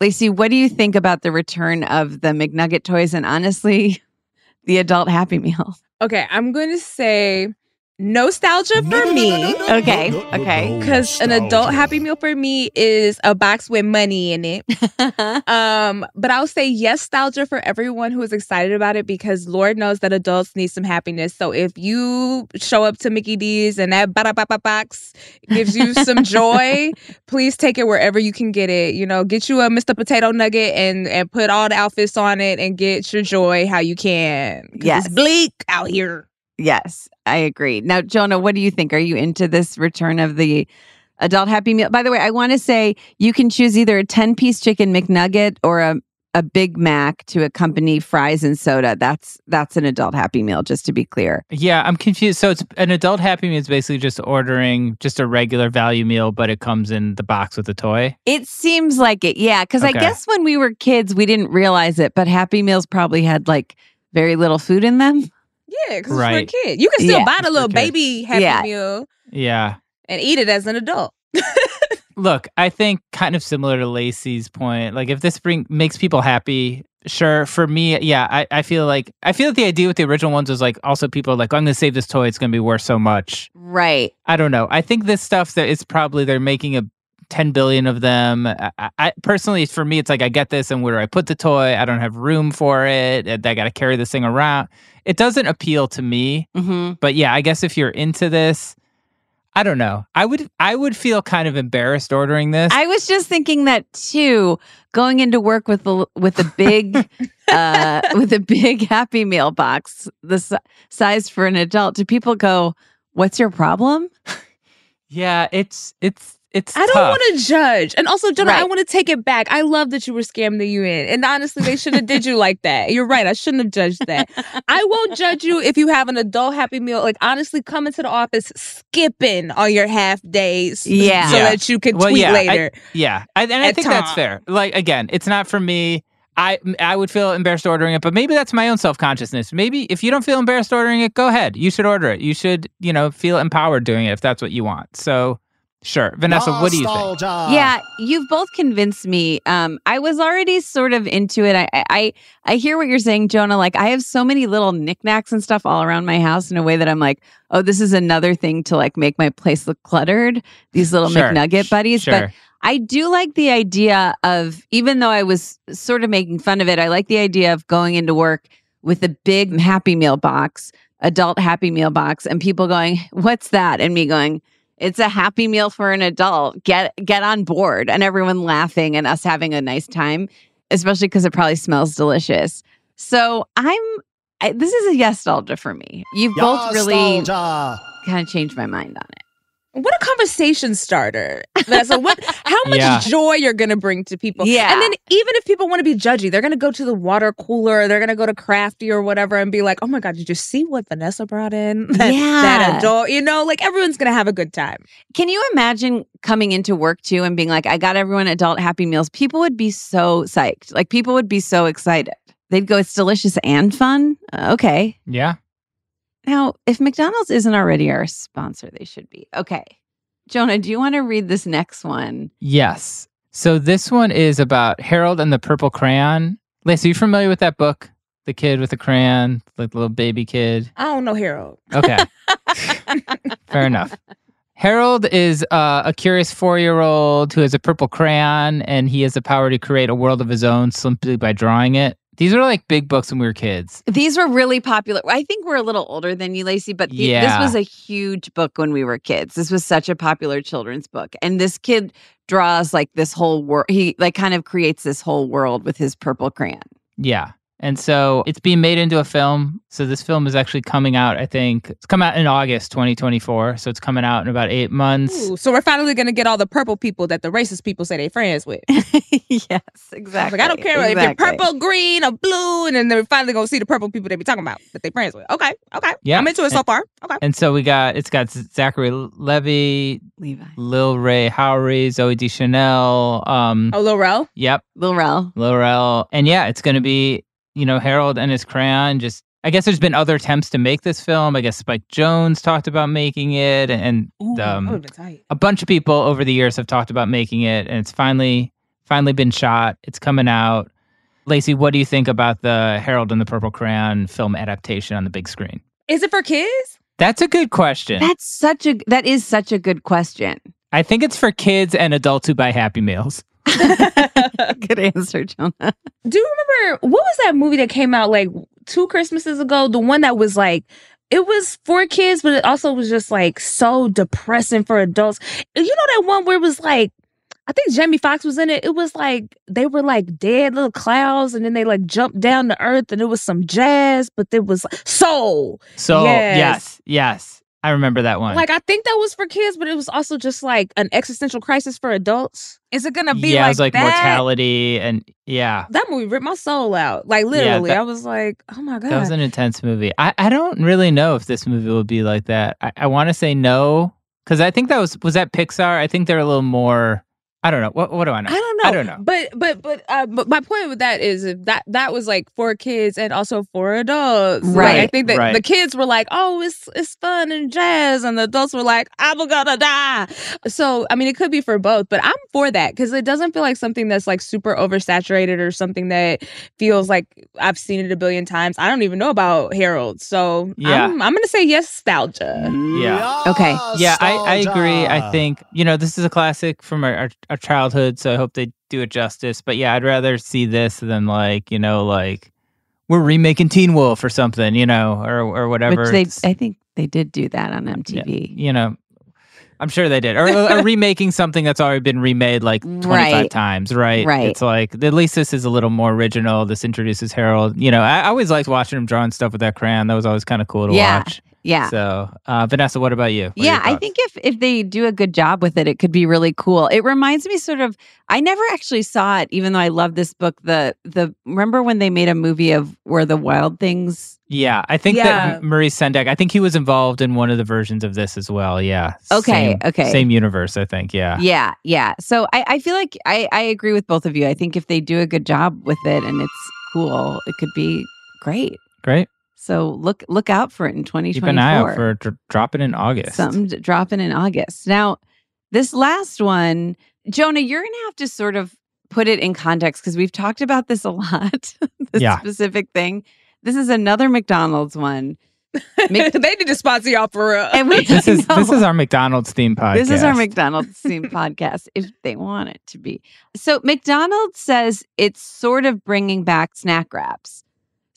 Laci what do you think about the return of the mcnugget toys and honestly the adult happy meal Okay, I'm going to say nostalgia for me. okay okay Because an adult Happy Meal for me is a box with money in it. um, but I'll say yes, nostalgia for everyone who is excited about it because Lord knows that adults need some happiness. So if you show up to Mickey D's and that ba ba box gives you some joy, please take it wherever you can get it. You know, get you a Mr. Potato Nugget and and put all the outfits on it and get your joy how you can. Yes. it's bleak out here. Yes, I agree. Now, Jonah, what do you think? Are you into this return of the adult happy meal? By the way, I want to say you can choose either a 10 piece chicken McNugget or a, a Big Mac to accompany fries and soda. That's that's an adult happy meal, just to be clear. Yeah, I'm confused. So it's an adult Happy Meal is basically just ordering just a regular value meal, but it comes in the box with a toy. It seems like it, yeah. Because I guess when we were kids, we didn't realize it, but Happy Meals probably had like very little food in them. Yeah, because Right. it's for a kid. You can still Yeah. buy the little baby Happy Yeah. Meal Yeah. and eat it as an adult. Look, I think kind of similar to Laci's point. Like if this bring makes people happy, sure. For me, yeah, I, I feel like I feel like the idea with the original ones was like also people are like, I'm gonna save this toy, it's gonna be worth so much. Right. I don't know. I think this stuff that is probably they're making a 10 billion of them. I, I- personally, for me, it's like I get this, and where do I put the toy? I don't have room for it. and I got to carry this thing around. It doesn't appeal to me. Mm-hmm. But yeah, I guess if you're into this, I don't know. I would I would feel kind of embarrassed ordering this. I was just thinking that too. Going into work with the with a big uh with a big happy meal box, the si- size for an adult. Do people go, "What's your problem?" yeah, it's it's it's. I don't want to judge. And also, Jonah, I want to take it back. I love that you were scammed the UN. And honestly, they should have did you like that. You're right. I shouldn't have judged that. I won't judge you if you have an adult happy meal. Like honestly, come into the office skipping on your half days. Yeah. So Yeah. that you can Well, tweet yeah, I- later. Yeah, I, and I think that's fair. Like again, it's not for me. I I would feel embarrassed ordering it, but maybe that's my own self consciousness. Maybe if you don't feel embarrassed ordering it, go ahead. You should order it. You should you know feel empowered doing it if that's what you want. So sure, Vanessa, what do you think? Nostalgia. yeah, you've both convinced me. Um, I was already sort of into it. I, I- I I hear what you're saying, Jonah. Like I have so many little knickknacks and stuff all around my house in a way that I'm like, oh, this is another thing to like make my place look cluttered. These little Sure. McNugget buddies, but I do like the idea of, even though I was sort of making fun of it, I like the idea of going into work with a big Happy Meal box, adult Happy Meal box, and people going, "What's that?" and me going, "It's a Happy Meal for an adult. Get get on board!" and everyone laughing and us having a nice time, especially because it probably smells delicious. So I'm. I, this is a yes nostalgia for me. You've both really kind of changed my mind on it. What a conversation starter. Vanessa, what how much Yeah. joy you're gonna bring to people. Yeah. And then even if people want to be judgy, they're gonna go to the water cooler, they're gonna go to crafty or whatever and be like, Oh my god, did you see what Vanessa brought in? That, Yeah. that adult, you know, like everyone's gonna have a good time. Can you imagine coming into work too and being like, I got everyone adult happy meals? People would be so psyched. Like people would be so excited. They'd go, it's delicious and fun. Uh, okay. Yeah. Now, if McDonald's isn't already our sponsor, they should be. Okay. Jonah, do you want to read this next one? Yes. So this one is about Harold and the Purple Crayon. Laci, are you familiar with that book? The kid with the crayon, like the little baby kid. I don't know Harold. Okay. Fair enough. Harold is uh, a curious four year old who has a purple crayon and he has the power to create a world of his own simply by drawing it. These were like big books when we were kids. These were really popular. I think we're a little older than you, Laci, but the- this was a huge book when we were kids. This was such a popular children's book. And this kid draws like this whole world. He like kind of creates this whole world with his purple crayon. Yeah. And so it's being made into a film. So this film is actually coming out, I think. It's come out in August 2024. So it's coming out in about eight months. Ooh, so we're finally gonna get all the purple people that the racist people say they're friends with. yes, exactly. Like I don't care if Exactly. you're purple, green, or blue, and then they're finally gonna see the purple people they be talking about that they're friends with. Okay, okay. Yeah. I'm into it so far. Okay. And so we got, it's got Zachary Levy, Levi. Lil Ray Howery, Zooey Deschanel. Um, Oh, Lil Rel? Yep. Lil Rel. Lil Rel. And yeah, it's going to be, you know, Harold and his crayon. Just, I guess there's been other attempts to make this film. I guess Spike Jonze talked about making it, and Ooh, um, would've been tight. a bunch of people over the years have talked about making it, and it's finally, finally been shot. It's coming out. Laci, what do you think about the Harold and the Purple Crayon film adaptation on the big screen? Is it for kids? That's a good question. That's such a that is such a good question. I think it's for kids and adults who buy Happy Meals. Good answer, Jonah. Do you remember what was that movie that came out like two Christmases ago? The one that was like it was for kids, but it also was just like so depressing for adults. You know that one where it was like I think Jamie Foxx was in it. It was like they were like dead little clouds, and then they like jumped down to earth, and it was some jazz, but there was soul. So, Yes. yes, yes. I remember that one. Like I think that was for kids, but it was also just like an existential crisis for adults. Is it gonna be like that? yeah, like it was like that? mortality and yeah. That movie ripped my soul out. Like literally, that- I was like, "Oh my god!" That was an intense movie. I, I don't really know if this movie will be like that. I, I want to say no because I think that was was that Pixar. I think they're a little more. I don't know. What what do I know? I don't know. I don't know. But but but uh, but my point with that is if that that was like for kids and also for adults. Like, I think that right. the kids were like, "Oh, it's it's fun and jazz," and the adults were like, "I'm gonna die." So I mean, it could be for both, but I'm for that because it doesn't feel like something that's like super oversaturated or something that feels like I've seen it a billion times. I don't even know about Harold, so Yeah. I'm, I'm gonna say yes, nostalgia. Yeah. Okay. Yeah, I, I agree. I think, you know, this is a classic from our, our, our childhood, so I hope they do it justice. But yeah, I'd rather see this than like, you know, like we're remaking Teen Wolf or something, you know, or or whatever. Which they It's- I think they did do that on MTV. you know, I'm sure they did. Or, or remaking something that's already been remade like 25 Right. times, right? Right. It's like, at least this is a little more original. This introduces Harold. You know, I, I always liked watching him drawing stuff with that crayon. That was always kind of cool to Yeah. watch. Yeah. So, uh, Vanessa, what about you? What yeah, I think if if they do a good job with it, it could be really cool. It reminds me sort of I never actually saw it, even though I love this book. The the remember when they made a movie of where the wild things Yeah, I think Yeah. that Maurice Sendak, I think he was involved in one of the versions of this as well. Yeah. Okay, Same- okay. Same universe, I think. Yeah. Yeah, yeah. So I, I feel like I, I agree with both of you. I think if they do a good job with it and it's cool, it could be great. Great. So look look out for it in 2024. Keep an eye out for dr- dropping in August. something dropping in August. Now, this last one, Jonah, you're gonna have to sort of put it in context because we've talked about this a lot. this Yeah. specific thing. This is another McDonald's one. Mc- they need to sponsor y'all for real. and we This is know. this is our McDonald's theme podcast. This is our McDonald's theme podcast, if they want it to be. So, McDonald's says it's sort of bringing back snack wraps.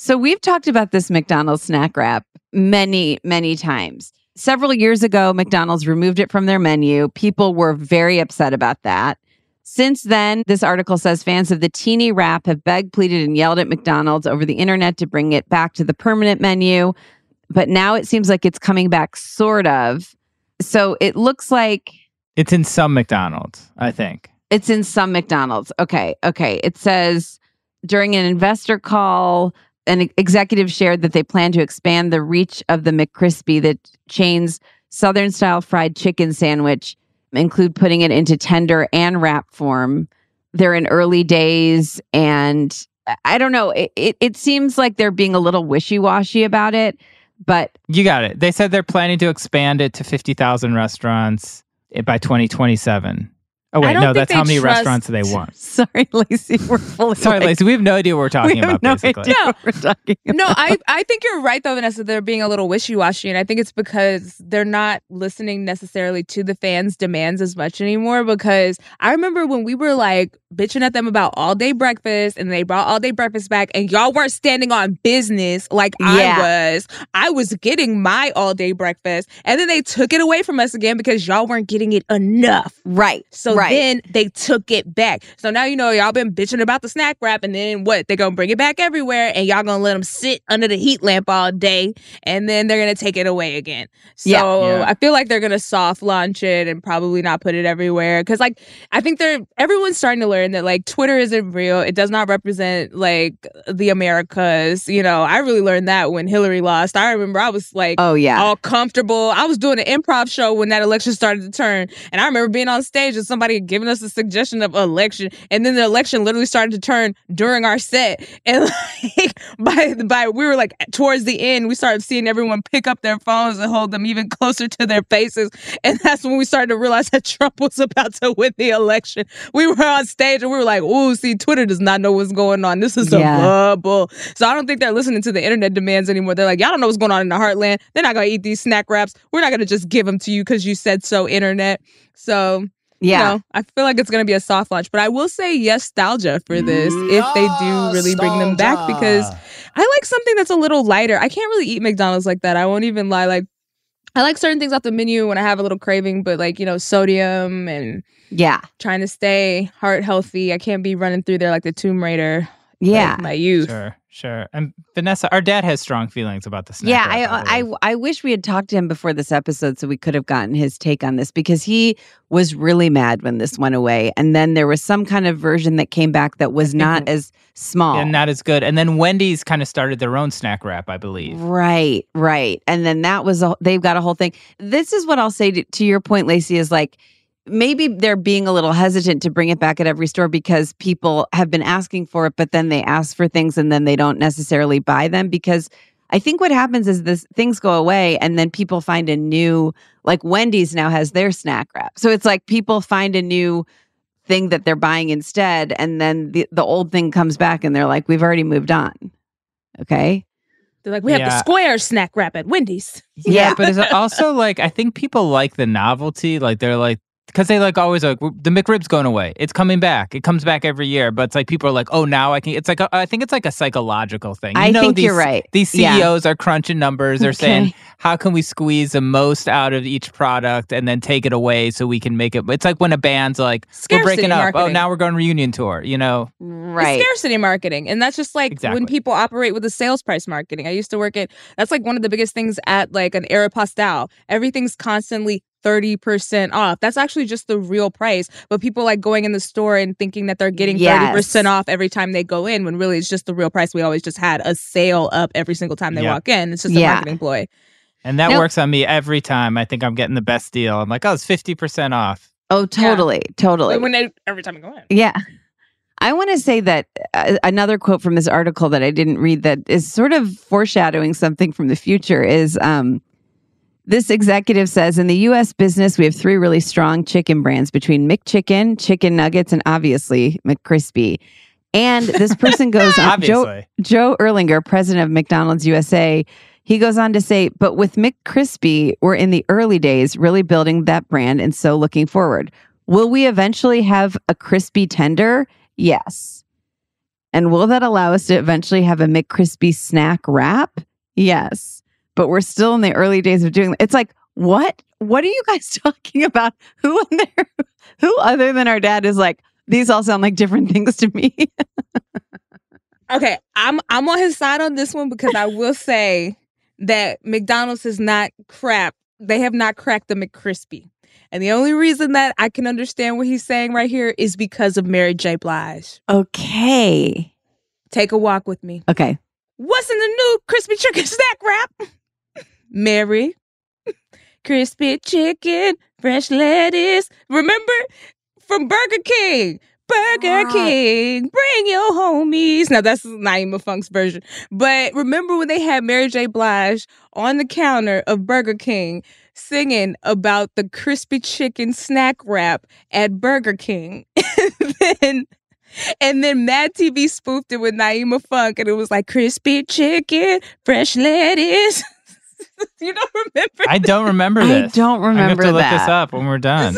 So, we've talked about this McDonald's snack wrap many, many times. Several years ago, McDonald's removed it from their menu. People were very upset about that. Since then, this article says fans of the teeny wrap have begged, pleaded, and yelled at McDonald's over the internet to bring it back to the permanent menu. But now it seems like it's coming back, sort of. So it looks like It's in some McDonald's, I think. It's in some McDonald's. Okay. Okay. It says during an investor call, an executive shared that they plan to expand the reach of the McCrispy, the chain's Southern style fried chicken sandwich, include putting it into tender and wrap form. They're in early days and I- don't know. It, it, it seems like they're being a little wishy washy about it, but You got it. They said they're planning to expand it to 50,000 restaurants eh, by 2027. Oh, wait, no, that's how many trust- restaurants they want. sorry, Laci, we're fully Sorry, like- Laci, we have no idea what we're talking we have about, no basically. idea what we're talking about. no, I, I think you're right though, Vanessa. They're being a little wishy washy, and I think it's because they're not listening necessarily to the fans' demands as much anymore. Because I remember when we were like bitching at them about all day breakfast, and they brought all day breakfast back, and y'all weren't standing on business like Yeah. I was. I was getting my all day breakfast, and then they took it away from us again because y'all weren't getting it enough. Right. So right. Then they took it back. So now you know y'all been bitching about the snack wrap, and then what? They're gonna bring it back everywhere, and y'all gonna let them sit under the heat lamp all day, and then they're gonna take it away again. So Yeah. Yeah. I feel like they're gonna soft launch it and probably not put it everywhere because like I think they're everyone's starting to learn that like Twitter isn't real. It does not represent like the Americas. You know, I really learned that when Hillary lost. I remember I was like, Oh, yeah. all comfortable. I was doing an improv show when that election started to turn, and I remember being on stage and somebody given us a suggestion of election, and then the election literally started to turn during our set, and like by by we were like towards the end, we started seeing everyone pick up their phones and hold them even closer to their faces, and that's when we started to realize that Trump was about to win the election. We were on stage and we were like, "Ooh, see, Twitter does not know what's going on. This is a Yeah. bubble." So I don't think they're listening to the internet demands anymore. They're like, "Y'all don't know what's going on in the heartland. They're not gonna eat these snack wraps. We're not gonna just give them to you because you said so." Internet. So Yeah. you know, I feel like it's gonna be a soft launch, but I will say yes, nostalgia for this if they do really bring them back because I like something that's a little lighter. I can't really eat McDonald's like that. I won't even lie. Like I like certain things off the menu when I have a little craving, but like you know, sodium and Yeah. trying to stay heart healthy. I can't be running through there like the Tomb Raider. Yeah. like my youth. Sure, sure. And Vanessa, our dad has strong feelings about the snack. Yeah, I. I I wish we had talked to him before this episode so we could have gotten his take on this because he was really mad when this went away, and then there was some kind of version that came back that was not as small. and not as good. And then Wendy's kind of started their own snack wrap, I believe. Right, right. And then that was a, they've got a whole thing. This is what I'll say to, to your point, Laci, is like maybe they're being a little hesitant to bring it back at every store because people have been asking for it, but then they ask for things and then they don't necessarily buy them because I think what happens is this things go away and then people find a new like Wendy's now has their snack wrap. So it's like people find a new thing that they're buying instead and then the, the old thing comes back and they're like we've already moved on. Okay? They're like, we have the square snack wrap at Wendy's. Yeah, but it's also like I think people like the novelty. Like they're like because they like always like the McRib's going away. It's coming back. It comes back every year. But it's like people are like, oh, now I can. It's like a, I think it's like a psychological thing. You I know, think these, you're right. These Yeah. CEOs are crunching numbers. They're saying how can we squeeze the most out of each product and then take it away so we can make it. It's like when a band's like we're breaking up. Oh, now we're going reunion tour. You know, Right. It's scarcity marketing. And that's just like Exactly. when people operate with the sales price marketing. I used to work at that's like one of the biggest things at like an Aeropostale. Everything's constantly 30% off. That's actually just the real price. But people like going in the store and thinking that they're getting Yes. 30% off every time they go in when really it's just the real price. We always just had a sale up every single time they Yep. walk in. It's just a marketing ploy. and that Nope. works on me every time. I think I'm getting the best deal. I'm like, oh, it's fifty percent off. Oh, totally. Totally. When they, every time I go in. Yeah. I want to say that uh, another quote from this article that I didn't read that is sort of foreshadowing something from the future is um, this executive says in the US business, we have three really strong chicken brands between McChicken, Chicken Nuggets, and obviously McCrispy. And this person goes on, Joe. Joe Erlinger, president of McDonald's USA, he goes on to say, but with McCrispy, we're in the early days really building that brand and so looking forward. Will we eventually have a crispy tender? Yes. And will that allow us to eventually have a McCrispy snack wrap? Yes. But we're still in the early days of doing It's like, what? What are you guys talking about? Who in there? Who other than our dad is like, these all sound like different things to me? Okay, I'm I'm on his side on this one because I will say that McDonald's is not crap they have not cracked the McCrispy. And the only reason that I can understand what he's saying right here is because of Mary J. Blige. Okay. Take a walk with me. Okay. What's in the new crispy chicken snack wrap? Mary. Crispy chicken, fresh lettuce. Remember from Burger King. Burger ah. King, bring your homies. Now that's Naima Funk's version. But remember when they had Mary J. Blige on the counter of Burger King singing about the crispy chicken snack wrap at Burger King. and then and then Mad TV spoofed it with Naima Funk, and it was like crispy chicken, fresh lettuce. you don't remember? I don't remember I don't remember. I have remember to look this up when we're done.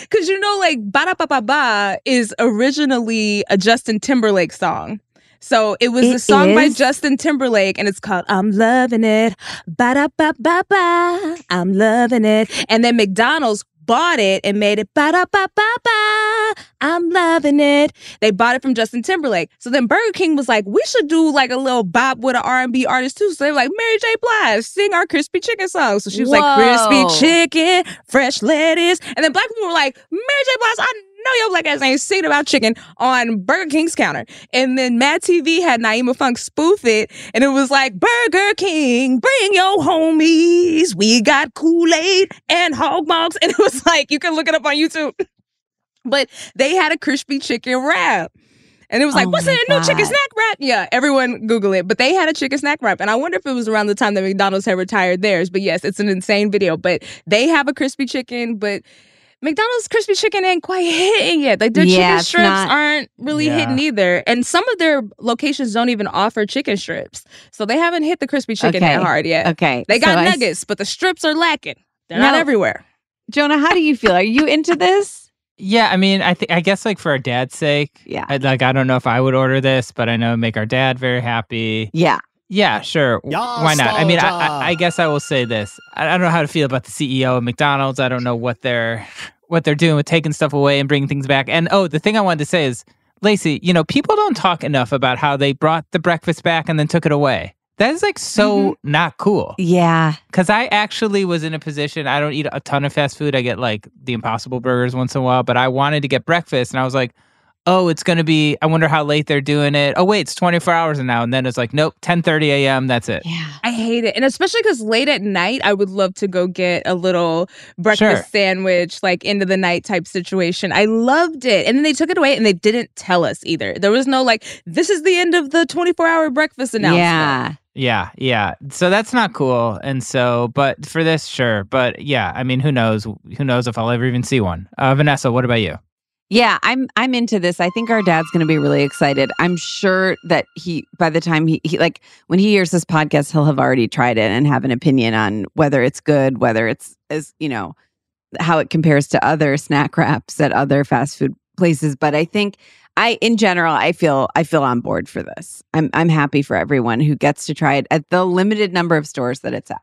Because you know, like Ba Da Ba Ba Ba is originally a Justin Timberlake song. So it was It a song by? Justin Timberlake, and it's called "I'm Loving It." Ba da ba ba ba. I'm loving it. And then McDonald's bought it and made it ba da ba ba ba. I'm loving it. They bought it from Justin Timberlake. So then Burger King was like, we should do like a little bop with an R&B artist too. So they were like, Mary J. Blige, sing our crispy chicken song. So she was like, crispy chicken, fresh lettuce. And then black people were like, Mary J. Blige, I know your black ass ain't singing about chicken on Burger King's counter. And then Mad TV had Naima Funk spoof it, and it was like, Burger King, bring your homies. We got Kool-Aid and hog mugs. And it was like, you can look it up on YouTube. But they had a crispy chicken wrap. And it was like, Oh what's in a new chicken snack wrap? Yeah, everyone Google it. But they had a chicken snack wrap. And I wonder if it was around the time that McDonald's had retired theirs. But yes, it's an insane video. But they have a crispy chicken, but McDonald's crispy chicken ain't quite hitting yet. Like their Yeah, chicken strips not- aren't really Yeah. hitting either. And some of their locations don't even offer chicken strips. So they haven't hit the crispy chicken that hard yet. Okay. They got So I s- nuggets, but the strips are lacking. They're not everywhere. Jonah, how do you feel? Are you into this? Yeah, I mean, I think I guess like for our dad's sake. Yeah. I, like I don't know if I would order this, but I know it'd make our dad very happy. Yeah. Yeah, sure. W- Why not? I mean, I, I, I guess I will say this. I, I don't know how to feel about the CEO of McDonald's. I don't know what they're what they're doing with taking stuff away and bringing things back. And oh, the thing I wanted to say is, Laci, you know, people don't talk enough about how they brought the breakfast back and then took it away. That is like so mm-hmm. not cool. Yeah. Because I actually was in a position, I don't eat a ton of fast food. I get like the Impossible Burgers once in a while, but I wanted to get breakfast and I was like, oh, it's going to be, I wonder how late they're doing it. Oh, wait, it's 24 hours now. And then it's like, nope, 10.30 a.m., that's it. Yeah. I hate it. And especially because late at night, I would love to go get a little breakfast Sure. sandwich, like into the night type situation. I loved it. And then they took it away and they didn't tell us either. There was no like, this is the end of the 24 hour breakfast announcement. Yeah. Yeah, yeah. So that's not cool. And so, but for this, sure. But yeah, I mean, who knows? Who knows if I'll ever even see one? Uh, Vanessa, what about you? Yeah, I'm I'm into this. I think our dad's going to be really excited. I'm sure that he by the time he, he like when he hears this podcast, he'll have already tried it and have an opinion on whether it's good, whether it's as, you know, how it compares to other snack wraps at other fast food places, but I think I in general I feel I feel on board for this. I'm I'm happy for everyone who gets to try it at the limited number of stores that it's at.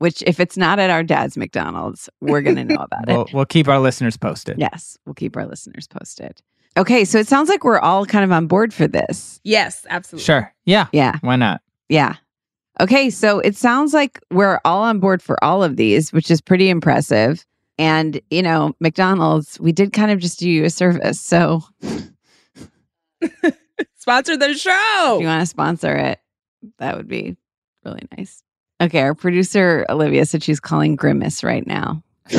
Yes. Which if it's not at our dad's McDonald's, we're going to know about it. We'll, we'll keep our listeners posted. Yes, we'll keep our listeners posted. Okay, so it sounds like we're all kind of on board for this. Yes, absolutely. Sure. Yeah. Yeah. Why not? Yeah. Okay, so it sounds like we're all on board for all of these, which is pretty impressive. And, you know, McDonald's, we did kind of just do you a service. So Sponsor the show. if show. you want to sponsor it, that would be really nice. Okay, our producer, Olivia, said she's calling Grimace right now.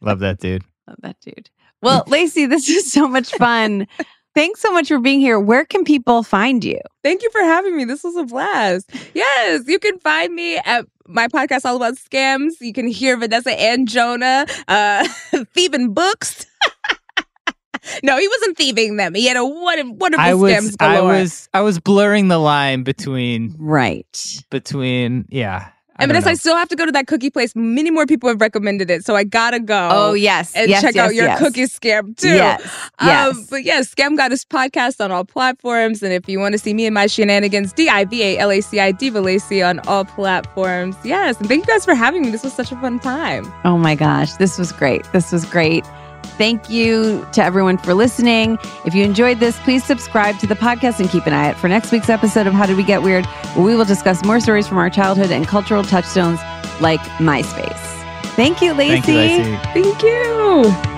Love that dude. Love that dude. Well, Laci, this is so much fun. Thanks so much for being here. Where can people find you? Thank you for having me. This was a blast. Yes, you can find me at my podcast all about scams. You can hear Vanessa and Jonah uh, thieving books. no, he wasn't thieving them. He had a wonderful, wonderful I was scams I galore. was I was blurring the line between right between yeah. I and don't Vanessa, I still have to go to that cookie place. Many more people have recommended it, so I gotta go. Oh, yes. and Yes, check yes, out your yes. cookie scam too. Yes, Um, yes. but yeah, Scam Goddess podcast on all platforms, and if you want to see me and my shenanigans, D I V A L A C I Diva Laci on all platforms. Yes, and thank you guys for having me. This was such a fun time. Oh my gosh, this was great. This was great. Thank you to everyone for listening. If you enjoyed this, please subscribe to the podcast and keep an eye out for next week's episode of How Did We Get Weird, where we will discuss more stories from our childhood and cultural touchstones like MySpace. Thank you, Laci. Thank you, Laci. Thank you.